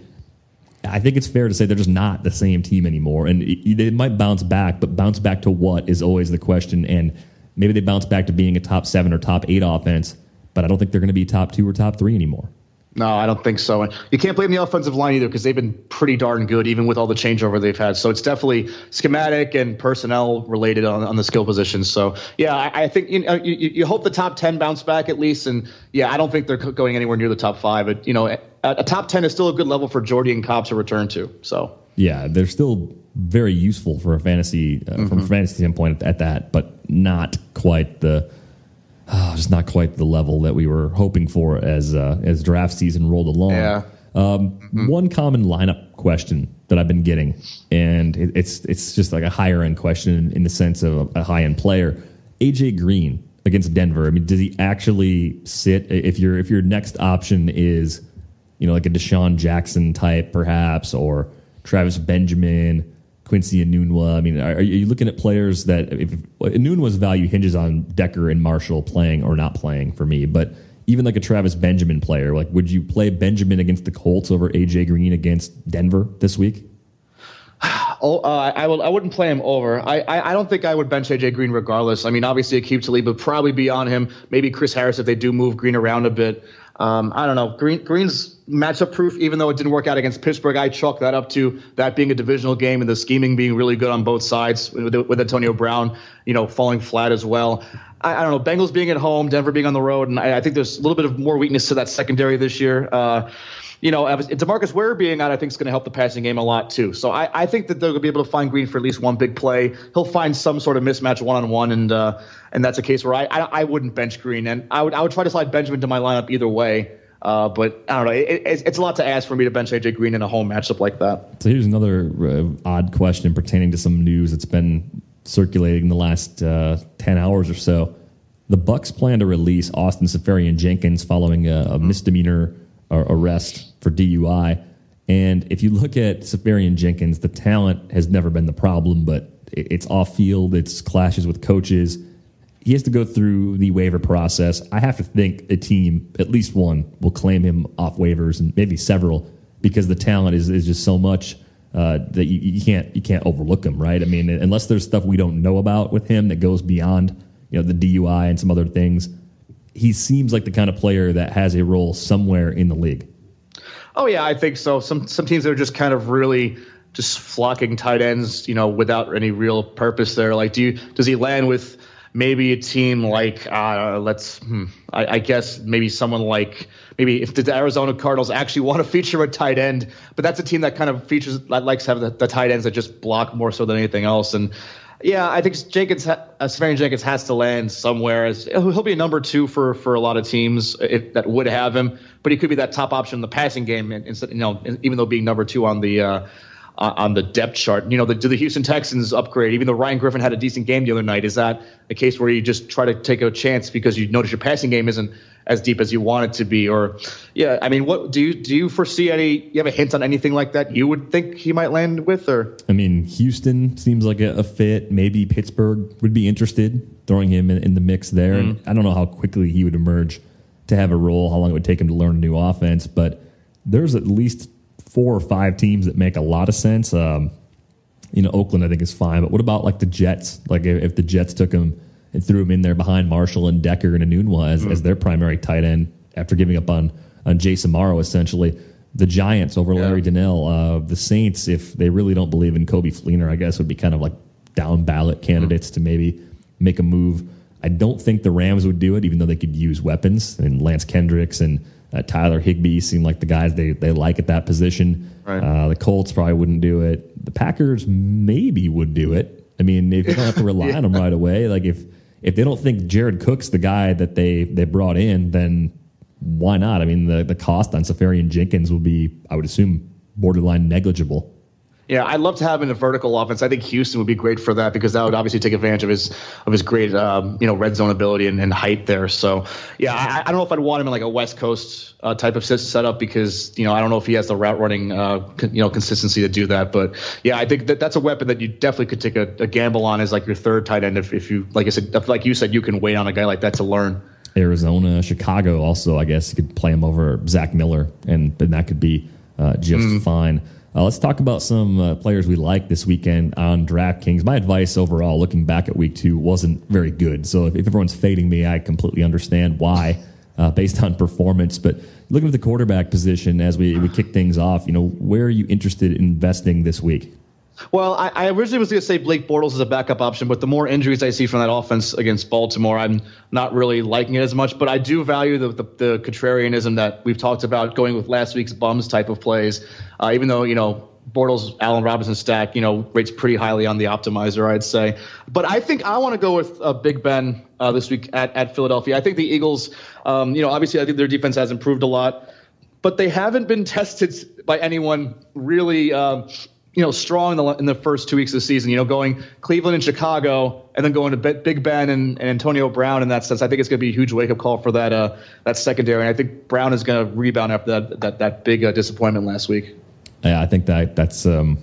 I think it's fair to say they're just not the same team anymore, and it, they might bounce back, but bounce back to what is always the question. And maybe they bounce back to being a top seven or top eight offense, but I don't think they're going to be top two or top three anymore. No, I don't think so. And you can't blame the offensive line either because they've been pretty darn good, even with all the changeover they've had. So it's definitely schematic and personnel related on, on the skill positions. So yeah, I, I think you, know, you, you hope the top ten bounce back at least. And yeah, I don't think they're going anywhere near the top five. But you know, a, a top ten is still a good level for Jordy and Cobb to return to. So yeah, they're still very useful for a fantasy uh, mm-hmm. from a fantasy standpoint at, at that, but not quite the oh, just not quite the level that we were hoping for as uh, as draft season rolled along. Yeah. Um, mm-hmm. One common lineup question that I've been getting, and it, it's it's just like a higher end question in, in the sense of a, a high end player. AJ Green against Denver. I mean, does he actually sit? If your if your next option is, you know, like a DeSean Jackson type, perhaps, or Travis Benjamin Quincy Enunwa. I mean, are, are, you looking at players that if value hinges on Decker and Marshall playing or not playing for me, but even like a Travis Benjamin player, like would you play Benjamin against the Colts over AJ Green against Denver this week? Oh, uh, I will. I wouldn't play him over. I, I, I don't think I would bench AJ Green regardless. I mean, obviously Aqib Talib would probably be on him. Maybe Chris Harris if they do move Green around a bit. Um, I don't know. Green, Green's matchup proof, even though it didn't work out against Pittsburgh. I chalk that up to that being a divisional game and the scheming being really good on both sides with, with Antonio Brown, you know, falling flat as well. I, I, don't know. Bengals being at home, Denver being on the road, and I, I, think there's a little bit of more weakness to that secondary this year. Uh, you know, Demarcus Ware being out, I think is going to help the passing game a lot too. So I, I think that they're going to be able to find Green for at least one big play. He'll find some sort of mismatch one on one, and uh, and that's a case where I, I, I wouldn't bench Green, and I would I would try to slide Benjamin to my lineup either way. Uh, but I don't know. It, it's, it's, a lot to ask for me to bench AJ Green in a home matchup like that. So here's another uh, odd question pertaining to some news that's been circulating the last uh, ten hours or so. The Bucks plan to release Austin Seferian Jenkins following a, a misdemeanor arrest for DUI. And if you look at Seferian Jenkins, the talent has never been the problem, but it's off field, it's clashes with coaches. He has to go through the waiver process. I have to think a team, at least one, will claim him off waivers and maybe several because the talent is, is just so much uh, that you, you, can't you can't overlook him, right? I mean, unless there's stuff we don't know about with him that goes beyond you know the DUI and some other things, he seems like the kind of player that has a role somewhere in the league. Oh yeah, I think so. Some some teams that are just kind of really just flocking tight ends, you know, without any real purpose there. Like, do you does he land with maybe a team like uh, let's hmm, I, I, guess maybe someone like maybe if the Arizona Cardinals actually want to feature a tight end, but that's a team that kind of features that likes have the, the tight ends that just block more so than anything else. And yeah, I think Jenkins, uh, Jenkins has to land somewhere. As he'll be a number two for for a lot of teams if, that would have him, but he could be that top option in the passing game. Instead, you know, even though being number two on the uh, on the depth chart, you know, the, do the Houston Texans upgrade? Even though Ryan Griffin had a decent game the other night, is that a case where you just try to take a chance because you notice your passing game isn't as deep as you want it to be? Or, yeah, I mean, what do you do? You foresee any? You have a hint on anything like that you would think he might land with? Or, I mean, Houston seems like a, a fit. Maybe Pittsburgh would be interested throwing him in, in the mix there. Mm. I don't know how quickly he would emerge to have a role, how long it would take him to learn a new offense, but there's at least four or five teams that make a lot of sense. Um, you know, Oakland I think is fine, but what about like the Jets? Like if, if the Jets took him and threw him in there behind Marshall and Decker and Enunwa as, mm. as their primary tight end after giving up on on Jace Amaro essentially. The Giants over yeah. Larry Donnell, uh, the Saints, if they really don't believe in Coby Fleener, I guess would be kind of like down ballot candidates mm. to maybe make a move. I don't think the Rams would do it, even though they could use weapons and Lance Kendricks and uh, Tyler Higbee seem like the guys they, they like at that position. Right. Uh, the Colts probably wouldn't do it. The Packers maybe would do it. I mean, if you don't have to rely yeah. on them right away, like if if they don't think Jared Cook's the guy that they they brought in, then why not? I mean, the the cost on Seferian Jenkins will be, I would assume, borderline negligible. Yeah, I'd love to have him in a vertical offense. I think Houston would be great for that because that would obviously take advantage of his of his great um, you know red zone ability and, and height there. So yeah, I, I, don't know if I'd want him in like a West Coast uh, type of setup because you know I don't know if he has the route running uh, you know consistency to do that. But yeah, I think that that's a weapon that you definitely could take a, a gamble on as like your third tight end if, if you like I said like you said you can wait on a guy like that to learn. Arizona, Chicago, also I guess you could play him over Zach Miller, and, and that could be uh, just mm. fine. Uh, let's talk about some uh, players we like this weekend on DraftKings. My advice overall, looking back at week two, wasn't very good. So if, if everyone's fading me, I completely understand why, uh, based on performance. But looking at the quarterback position as we, we kick things off, you know, where are you interested in investing this week? Well, I, I originally was going to say Blake Bortles is a backup option, but the more injuries I see from that offense against Baltimore, I'm not really liking it as much. But I do value the, the, the contrarianism that we've talked about going with last week's bums type of plays. Uh, even though you know Bortles, Allen Robinson stack, you know, rates pretty highly on the optimizer, I'd say. But I think I want to go with uh, Big Ben uh, this week at, at Philadelphia. I think the Eagles, um, you know, obviously I think their defense has improved a lot, but they haven't been tested by anyone really. Um, you know, strong in the, in the first two weeks of the season. You know, going Cleveland and Chicago, and then going to Big Ben and, and Antonio Brown in that sense. I think it's going to be a huge wake up call for that uh, that secondary. And I think Brown is going to rebound after that that that big uh, disappointment last week. Yeah, I think that that's um,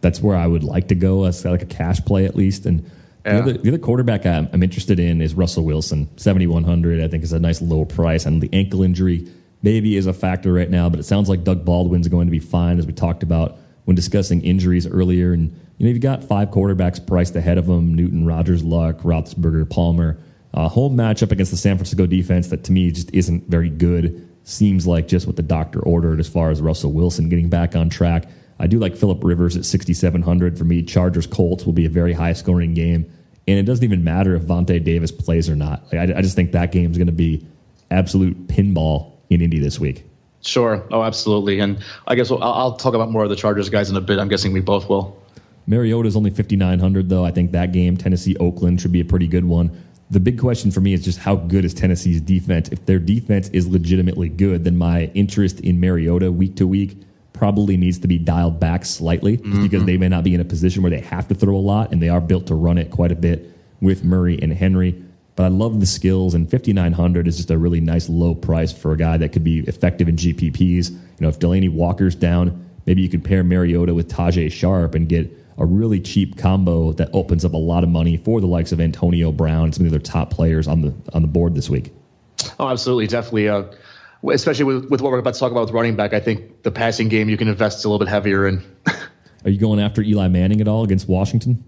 that's where I would like to go as like a cash play at least. And yeah. the, other, the other quarterback I'm, I'm interested in is Russell Wilson, seventy one hundred. I think is a nice low price, and the ankle injury maybe is a factor right now. But it sounds like Doug Baldwin's going to be fine, as we talked about when discussing injuries earlier. And you know, you've got five quarterbacks priced ahead of them: Newton, Rodgers, Luck, Roethlisberger, Palmer. Uh, home matchup against the San Francisco defense that to me just isn't very good. Seems like just what the doctor ordered as far as Russell Wilson getting back on track. I do like Philip Rivers at 6,700 for me. Chargers Colts will be a very high scoring game, and it doesn't even matter if Vontae Davis plays or not. Like, I, I just think that game is going to be absolute pinball in Indy this week. Sure. Oh, absolutely. And I guess I'll, I'll talk about more of the Chargers guys in a bit. I'm guessing we both will. Mariota is only 5,900, though. I think that game, Tennessee Oakland, should be a pretty good one. The big question for me is just how good is Tennessee's defense? If their defense is legitimately good, then my interest in Mariota week to week probably needs to be dialed back slightly mm-hmm. because they may not be in a position where they have to throw a lot, and they are built to run it quite a bit with Murray and Henry. But I love the skills, and 5900 is just a really nice low price for a guy that could be effective in GPPs. You know, if Delanie Walker's down, maybe you could pair Mariota with Tajae Sharpe and get a really cheap combo that opens up a lot of money for the likes of Antonio Brown, some of the other top players on the on the board this week. Oh, absolutely, definitely. Uh, especially with, with what we're about to talk about with running back, I think the passing game you can invest a little bit heavier in. Are you going after Eli Manning at all against Washington?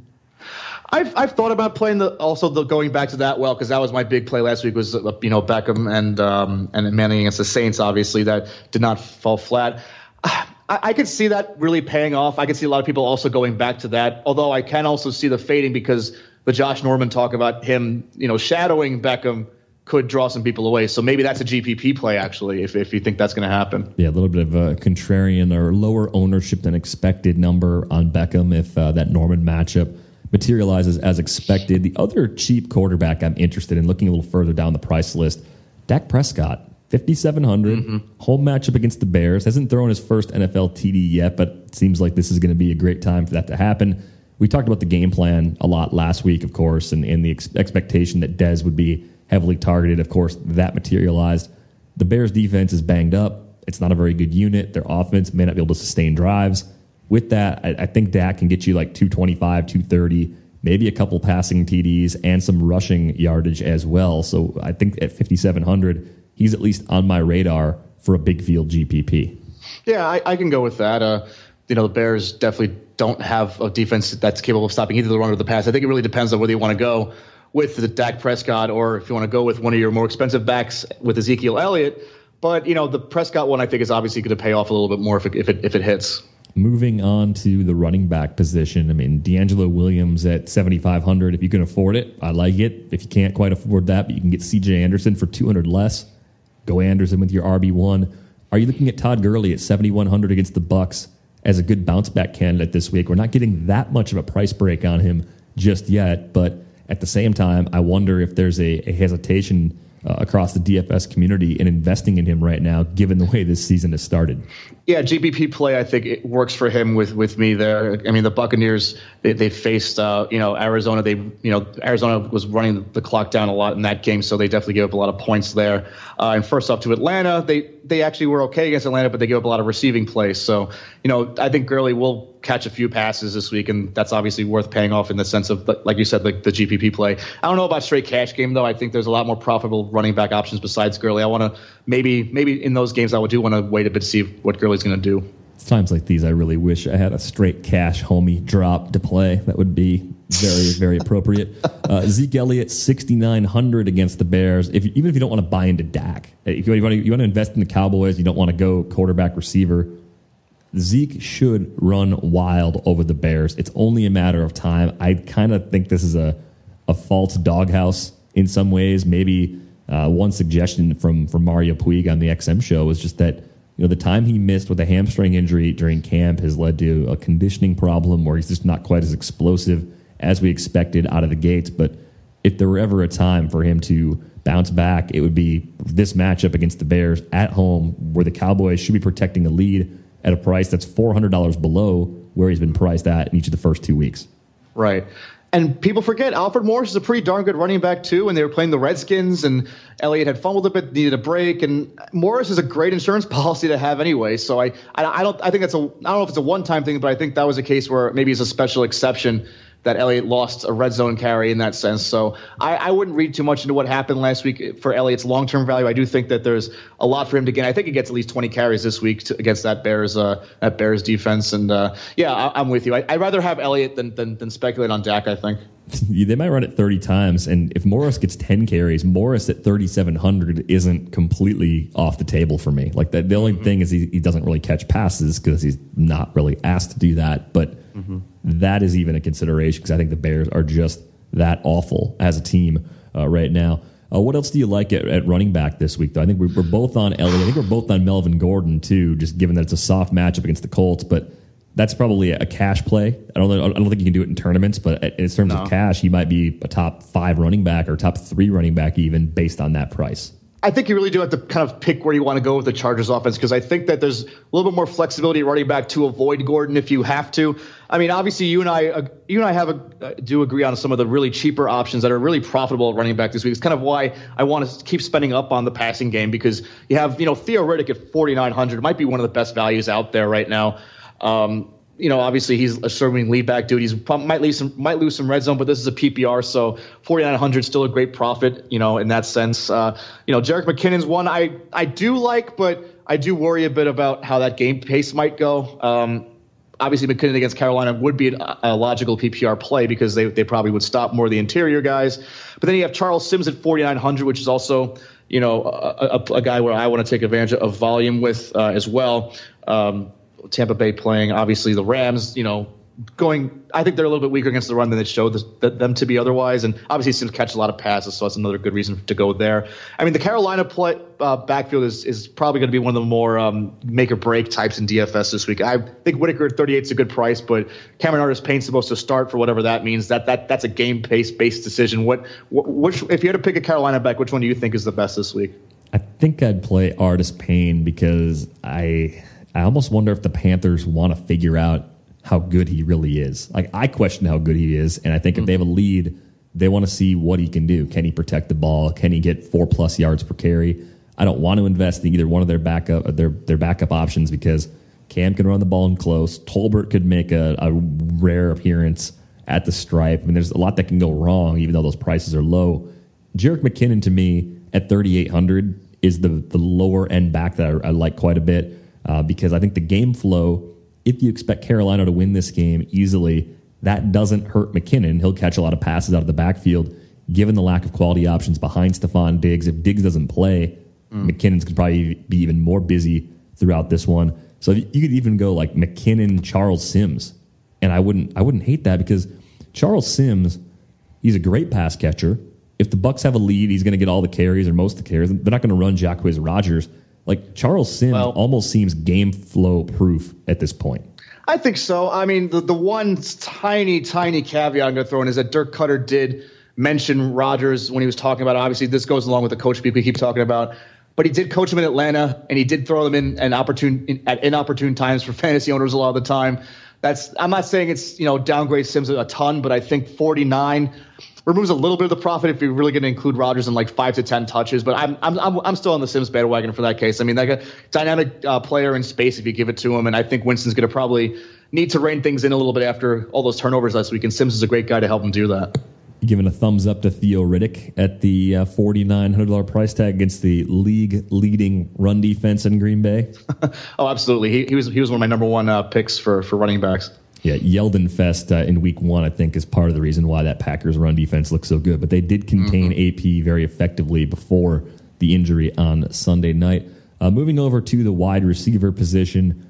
I've I've thought about playing the also the going back to that well because that was my big play last week was uh, you know Beckham and um, and Manning against the Saints obviously that did not fall flat. I, I could see that really paying off. I could see a lot of people also going back to that. Although I can also see the fading because the Josh Norman talk about him you know shadowing Beckham could draw some people away. So maybe that's a GPP play actually, if, if you think that's going to happen. Yeah, a little bit of a contrarian or lower ownership than expected number on Beckham if uh, that Norman matchup materializes as expected. The other cheap quarterback I'm interested in looking a little further down the price list, Dak Prescott. 5700 mm-hmm. home matchup against the bears hasn't thrown his first nfl td yet but seems like this is going to be a great time for that to happen we talked about the game plan a lot last week of course and, and the ex- expectation that dez would be heavily targeted. Of course, that materialized. The Bears defense is banged up. It's not a very good unit. Their offense may not be able to sustain drives. With that, I, I think Dak can get you like 225, 230, maybe a couple passing TDs and some rushing yardage as well. So I think at 5,700, he's at least on my radar for a big field GPP. Yeah, I, I can go with that. Uh, you know, the Bears definitely don't have a defense that's capable of stopping either the run or the pass. I think it really depends on whether you want to go with the Dak Prescott, or if you want to go with one of your more expensive backs with Ezekiel Elliott. But you know, the Prescott one I think is obviously going to pay off a little bit more if it, if it if it hits. Moving on to the running back position, I mean DeAngelo Williams at seventy five hundred. If you can afford it, I like it. If you can't quite afford that, but you can get C.J. Anderson for two hundred less. Go Anderson with your RB one. Are you looking at Todd Gurley at seventy one hundred against the Bucks as a good bounce back candidate this week? We're not getting that much of a price break on him just yet, but at the same time, I wonder if there's a, a hesitation uh, across the DFS community in investing in him right now, given the way this season has started. Yeah, GPP play, I think it works for him with with me there. I mean, the Buccaneers they, they faced uh, you know Arizona. They you know Arizona was running the clock down a lot in that game, so they definitely gave up a lot of points there. Uh, and first off to Atlanta, they they actually were okay against Atlanta, but they gave up a lot of receiving plays. So you know I think Gurley will catch a few passes this week, and that's obviously worth paying off in the sense of like you said, like the GPP play. I don't know about straight cash game though. I think there's a lot more profitable running back options besides Gurley. I want to maybe maybe in those games I would do want to wait a bit to see what Gurley's going to do. It's times like these I really wish I had a straight cash homie drop to play. That would be very very appropriate. Uh, Zeke Elliott sixty nine hundred against the Bears. If even if you don't want to buy into Dak, if you want to, you want to invest in the Cowboys, you don't want to go quarterback receiver. Zeke should run wild over the Bears. It's only a matter of time. I kind of think this is a a false doghouse in some ways. Maybe uh, one suggestion from from Mario Puig on the XM show was just that you know the time he missed with a hamstring injury during camp has led to a conditioning problem where he's just not quite as explosive as we expected out of the gates. But if there were ever a time for him to bounce back, it would be this matchup against the Bears at home, where the Cowboys should be protecting the lead at a price that's four hundred dollars below where he's been priced at in each of the first two weeks. Right. And people forget Alfred Morris is a pretty darn good running back too. And they were playing the Redskins, and Elliott had fumbled a bit, needed a break. And Morris is a great insurance policy to have anyway. So I, I, I don't, I think that's a, I don't know if it's a one-time thing, but I think that was a case where maybe it's a special exception that Elliott lost a red zone carry in that sense. So I, I wouldn't read too much into what happened last week for Elliott's long term value. I do think that there's a lot for him to gain. I think he gets at least 20 carries this week to, against that Bears uh, that Bears defense. And uh, yeah, I, am with you. I, would rather have Elliott than, than, than speculate on Dak. I think. they might run it 30 times and if morris gets 10 carries morris at 3700 isn't completely off the table for me like that the only mm-hmm. thing is he, he doesn't really catch passes because he's not really asked to do that but mm-hmm. that is even a consideration because i think the bears are just that awful as a team uh, right now uh, what else do you like at, at, running back this week though i think we're, we're both on elliott i think we're both on melvin gordon too just given that it's a soft matchup against the colts but that's probably a cash play. I don't I don't think you can do it in tournaments, but in terms no. of cash, he might be a top five running back or top three running back even based on that price. I think you really do have to kind of pick where you want to go with the Chargers offense because I think that there's a little bit more flexibility running back to avoid Gordon if you have to. I mean, obviously you and I uh, you and I have a, uh, do agree on some of the really cheaper options that are really profitable at running back this week. It's kind of why I want to keep spending up on the passing game because you have you know Theo Riddick at 4900 might be one of the best values out there right now. Um, you know, obviously he's a serving lead back dude. He's might lose some might lose some red zone, but this is a PPR, so 4900 still a great profit. You know, in that sense. Uh, you know, Jerick McKinnon's one I I do like, but I do worry a bit about how that game pace might go. Um, obviously, McKinnon against Carolina would be a, a logical PPR play because they they probably would stop more of the interior guys. But then you have Charles Sims at 4900, which is also you know a, a, a guy where I want to take advantage of volume with uh, as well. Um, Tampa Bay playing. Obviously, the Rams, you know, going. I think they're a little bit weaker against the run than it showed them to be otherwise. And obviously, seems to catch a lot of passes, so that's another good reason to go there. I mean, the Carolina play, uh, backfield is is probably going to be one of the more um, make or break types in DFS this week. I think Whittaker at 38 is a good price, but Cameron Artis-Payne's supposed to start for whatever that means. That that that's a game pace based decision. What, what which if you had to pick a Carolina back, which one do you think is the best this week? I think I'd play Artis-Payne because I I almost wonder if the Panthers want to figure out how good he really is. Like I question how good he is, and I think if mm. they have a lead, they want to see what he can do. Can he protect the ball? Can he get four plus yards per carry? I don't want to invest in either one of their backup uh, their their backup options because Cam can run the ball in close. Tolbert could make a, a rare appearance at the stripe. I mean, there's a lot that can go wrong, even though those prices are low. Jerick McKinnon to me at 3,800 is the the lower end back that I, I like quite a bit uh, because I think the game flow, if you expect Carolina to win this game easily, that doesn't hurt McKinnon. He'll catch a lot of passes out of the backfield. Given the lack of quality options behind Stefon Diggs, if Diggs doesn't play, mm. McKinnon's could probably be even more busy throughout this one. So you could even go like McKinnon, Charles Sims, and I wouldn't I wouldn't hate that because Charles Sims, he's a great pass catcher. If the Bucks have a lead, he's going to get all the carries or most of the carries. They're not going to run Jacquizz Rodgers like Charles Sims well, almost seems game flow proof at this point. I think so. I mean, the, the one tiny, tiny caveat I'm going to throw in is that Dirk Koetter did mention Rodgers when he was talking about. Obviously, this goes along with the coach people keep talking about. But he did coach him in Atlanta, and he did throw them in, an opportune in, at inopportune times for fantasy owners a lot of the time. That's I'm not saying it's you know downgrade Sims a ton, but I think 49 removes a little bit of the profit if you're really going to include Rodgers in like five to ten touches. But I'm I'm I'm, I'm still on the Sims bandwagon for that case. I mean, like a dynamic uh, player in space if you give it to him, and I think Winston's going to probably need to rein things in a little bit after all those turnovers last week. And Sims is a great guy to help him do that. Giving a thumbs up to Theo Riddick at the uh, $4,900 price tag against the league leading run defense in Green Bay. oh, absolutely. He, he was he was one of my number one uh, picks for for running backs. Yeah, Yeldon Fest uh, in week one, I think, is part of the reason why that Packers run defense looks so good. But they did contain mm-hmm. AP very effectively before the injury on Sunday night. Uh, moving over to the wide receiver position,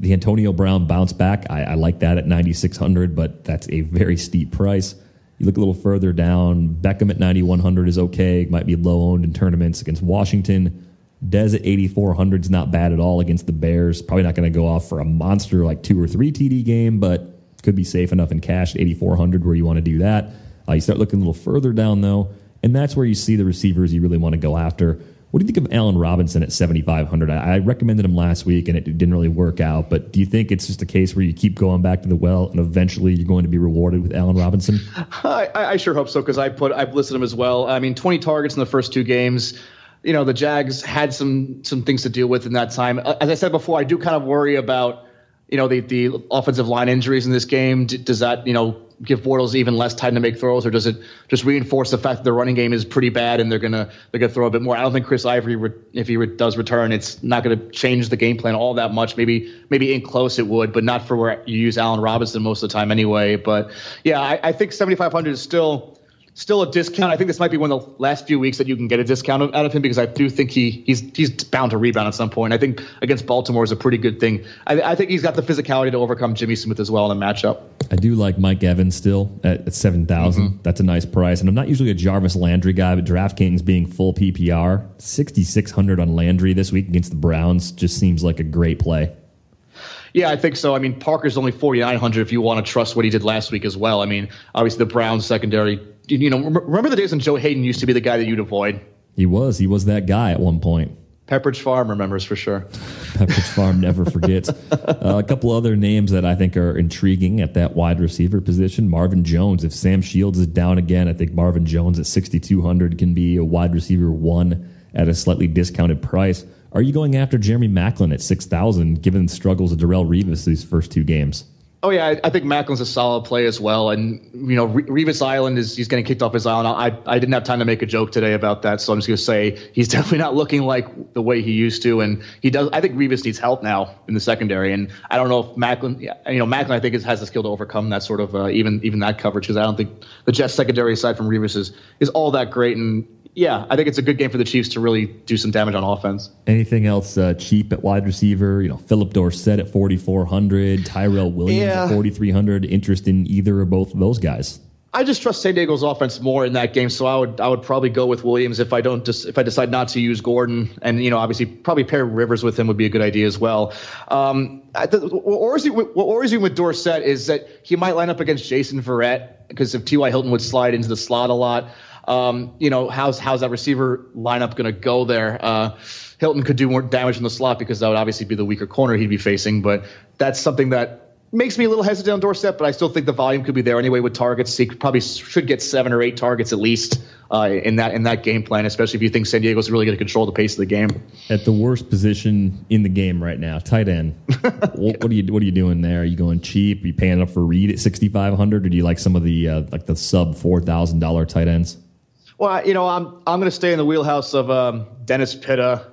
the Antonio Brown bounce back. I, I like that at 9,600, but that's a very steep price. You look a little further down, Beckham at 9,100 is okay, might be low owned in tournaments against Washington. Dez at 8,400 is not bad at all against the Bears. Probably not going to go off for a monster like two or three TD game, but could be safe enough in cash at 8,400 where you want to do that. Uh, you start looking a little further down, though, and that's where you see the receivers you really want to go after. What do you think of Allen Robinson at 7,500? I, I recommended him last week and it didn't really work out, but do you think it's just a case where you keep going back to the well and eventually you're going to be rewarded with Allen Robinson? I, I sure hope so because I put I've listed him as well. I mean, 20 targets in the first two games you know the Jags had some some things to deal with in that time. Uh, as I said before, I do kind of worry about you know the the offensive line injuries in this game. does that you know give Bortles even less time to make throws, or does it just reinforce the fact that the running game is pretty bad and they're gonna they're gonna throw a bit more? I don't think Chris Ivory, re- if he re- does return, it's not gonna change the game plan all that much. Maybe maybe in close it would, but not for where you use Allen Robinson most of the time anyway. But yeah, I, I think 7,500 is still still a discount. I think this might be one of the last few weeks that you can get a discount out of him because I do think he he's he's bound to rebound at some point. I think against Baltimore is a pretty good thing. I, I think he's got the physicality to overcome Jimmy Smith as well in a matchup. I do like Mike Evans still at, at seven mm-hmm. That's a nice price, and I'm not usually a Jarvis Landry guy, but DraftKings being full PPR, sixty six hundred on Landry this week against the Browns just seems like a great play. Yeah, I think so. I mean, Parker's only 4,900 if you want to trust what he did last week as well. I mean, obviously the Browns secondary you know, remember the days when Joe Haden used to be the guy that you'd avoid? He was. He was that guy at one point. Pepperidge Farm remembers for sure. Pepperidge Farm never forgets. Uh, a couple other names that I think are intriguing at that wide receiver position. Marvin Jones. If Sam Shields is down again, I think Marvin Jones at 6,200 can be a wide receiver one at a slightly discounted price. are you going after Jeremy Maclin at 6,000 given the struggles of Darrelle Revis these first two games? Oh yeah, I, I, think Maclin's a solid play as well, and you know Revis Island is he's getting kicked off his island. I I didn't have time to make a joke today about that, so I'm just gonna say he's definitely not looking like the way he used to, and he does. I think Revis needs help now in the secondary, and I don't know if Maclin, you know Maclin, I think is, has the skill to overcome that sort of uh, even even that coverage because I don't think the Jets secondary aside from Revis is is all that great, and yeah, I think it's a good game for the Chiefs to really do some damage on offense. Anything else uh, cheap at wide receiver? You know, Phillip Dorsett at 4,400, Tyrell Williams yeah. at 4,300. Interest in either or both of those guys? I just trust San Diego's offense more in that game, so I would I would probably go with Williams if I don't just if I decide not to use Gordon, and you know obviously probably pair Rivers with him would be a good idea as well. Um, what worries me with Dorsett is that he might line up against Jason Verrett because if T.Y. Hilton would slide into the slot a lot. Um, you know, how's how's that receiver lineup going to go there? Uh, Hilton could do more damage in the slot because that would obviously be the weaker corner he'd be facing. But that's something that makes me a little hesitant on Dorsett. But I still think the volume could be there anyway with targets. He probably should get seven or eight targets at least uh, in that in that game plan, especially if you think San Diego's really going to control the pace of the game. At the worst position in the game right now, tight end. what, what, are you What are you doing there? Are you going cheap? Are you paying up for Reed at sixty five hundred, or do you like some of the uh, like the sub four thousand dollar tight ends? Well, you know, I'm I'm going to stay in the wheelhouse of um, Dennis Pitta.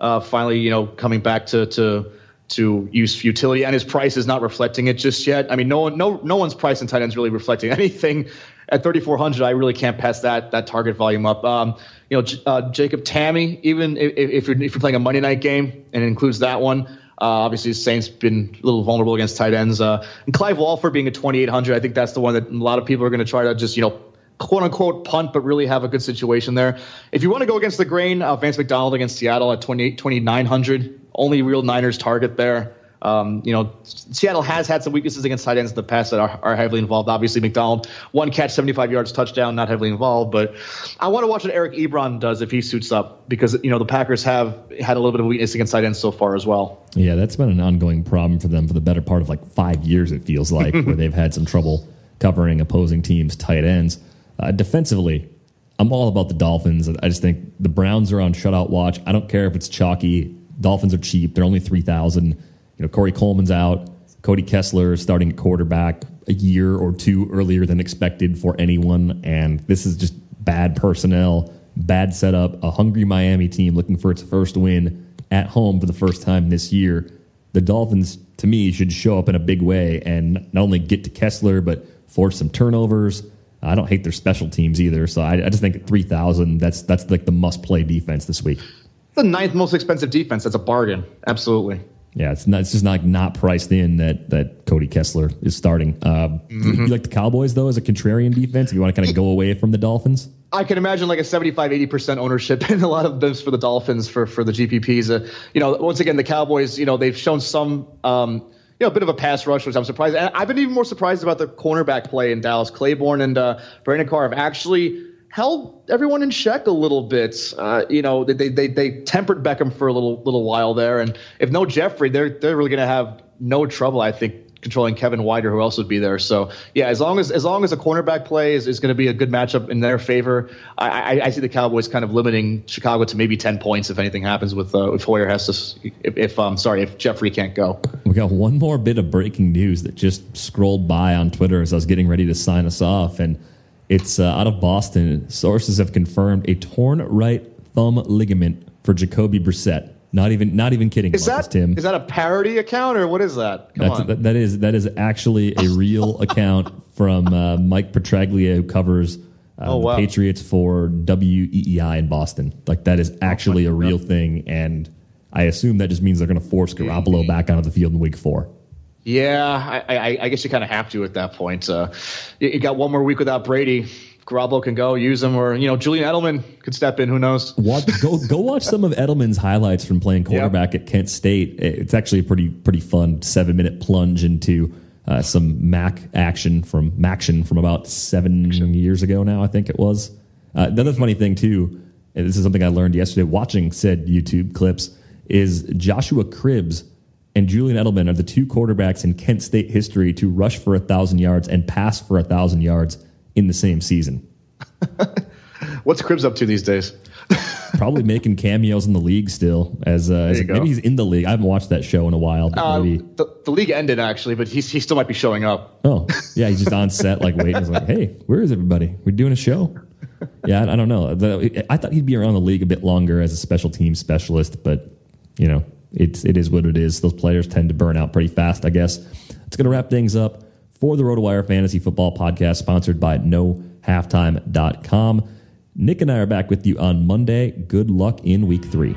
Uh, finally, you know, coming back to to to use utility, and his price is not reflecting it just yet. I mean, no one, no no one's price in tight ends really reflecting anything. At 3,400, I really can't pass that that target volume up. Um, you know, uh, Jacob Tamme, even if, if, you're if you're playing a Monday night game and it includes that one. Uh, obviously, Saints been a little vulnerable against tight ends. Uh, and Clive Walford being a 2,800, I think that's the one that a lot of people are going to try to just you know quote unquote punt, but really have a good situation there. If you want to go against the grain, uh, Vance McDonald against Seattle at 28, 2,900, only real Niners target there. Um, you know, Seattle has had some weaknesses against tight ends in the past that are, are, heavily involved. Obviously, McDonald, one catch, 75 yards, touchdown, not heavily involved. But I want to watch what Eric Ebron does if he suits up because, you know, the Packers have had a little bit of weakness against tight ends so far as well. Yeah, that's been an ongoing problem for them for the better part of like five years, it feels like, where they've had some trouble covering opposing teams' tight ends. Uh, defensively, I'm all about the Dolphins. I just think the Browns are on shutout watch. I don't care if it's chalky. Dolphins are cheap. They're only 3,000. You know, Corey Coleman's out. Cody Kessler starting quarterback a year or two earlier than expected for anyone. And this is just bad personnel, bad setup, a hungry Miami team looking for its first win at home for the first time this year. The Dolphins, to me, should show up in a big way and not only get to Kessler, but force some turnovers I don't hate their special teams either. So I, I just think 3,000, that's, that's like the must play defense this week. The ninth most expensive defense. That's a bargain. Absolutely. Yeah, it's not. It's just not not priced in that that Cody Kessler is starting. Uh, mm-hmm. You like the Cowboys though as a contrarian defense? If you want to kind of go away from the Dolphins, I can imagine like a 75, 80 percent ownership in a lot of those for the Dolphins for for the GPPs. Uh, you know, once again, the Cowboys. You know, they've shown some. Um, you know, a bit of a pass rush, which I'm surprised. And I've been even more surprised about the cornerback play in Dallas. Claiborne and uh, Brandon Carr have actually held everyone in check a little bit. Uh, you know, they, they they tempered Beckham for a little little while there, and if no Jeffery, they're they're really going to have no trouble, I think, controlling Kevin White or who else would be there. So yeah, as long as as long as a cornerback play is, is going to be a good matchup in their favor, I, I, I, see the Cowboys kind of limiting Chicago to maybe ten points if anything happens with uh, if Hoyer has to if, if um sorry if Jeffery can't go. We got one more bit of breaking news that just scrolled by on Twitter as I was getting ready to sign us off, and it's uh, out of Boston. Sources have confirmed a torn right thumb ligament for Jacoby Brissett. Not even, not even kidding. Is Marcus, that Tim? Is that a parody account or what is that? Come That's, on. That, that is that is actually a real account from uh, Mike Petraglia, who covers uh, oh, wow. the Patriots for WEEI in Boston. Like that is actually a real thing, and I assume that just means they're going to force Garoppolo back onto the field in Week Four. Yeah, I, I, I guess you kind of have to at that point. Uh, you, you got one more week without Brady Garoppolo can go use him, or you know Julian Edelman could step in. Who knows? Watch, go go watch some of Edelman's highlights from playing quarterback yep. at Kent State. It's actually a pretty pretty fun seven minute plunge into uh, some Mac action from Maction from about seven action. years ago now. I think it was. Uh, the other funny thing too, and this is something I learned yesterday watching said YouTube clips, is Joshua Cribbs and Julian Edelman are the two quarterbacks in Kent State history to rush for a thousand yards and pass for a thousand yards in the same season. What's Cribbs up to these days? probably making cameos in the league still. As, uh, as maybe he's in the league. I haven't watched that show in a while. Uh, the, the, league ended actually, but he's, he still might be showing up. Oh yeah, he's just on set like waiting. He's like, hey, where is everybody? We're doing a show. Yeah, I, I don't know. The, I thought he'd be around the league a bit longer as a special team specialist, but you know, it's it is what it is. Those players tend to burn out pretty fast, I guess. It's going to wrap things up for the RotoWire Fantasy Football Podcast, sponsored by NoHalftime.com. Nick and I are back with you on Monday. Good luck in week three.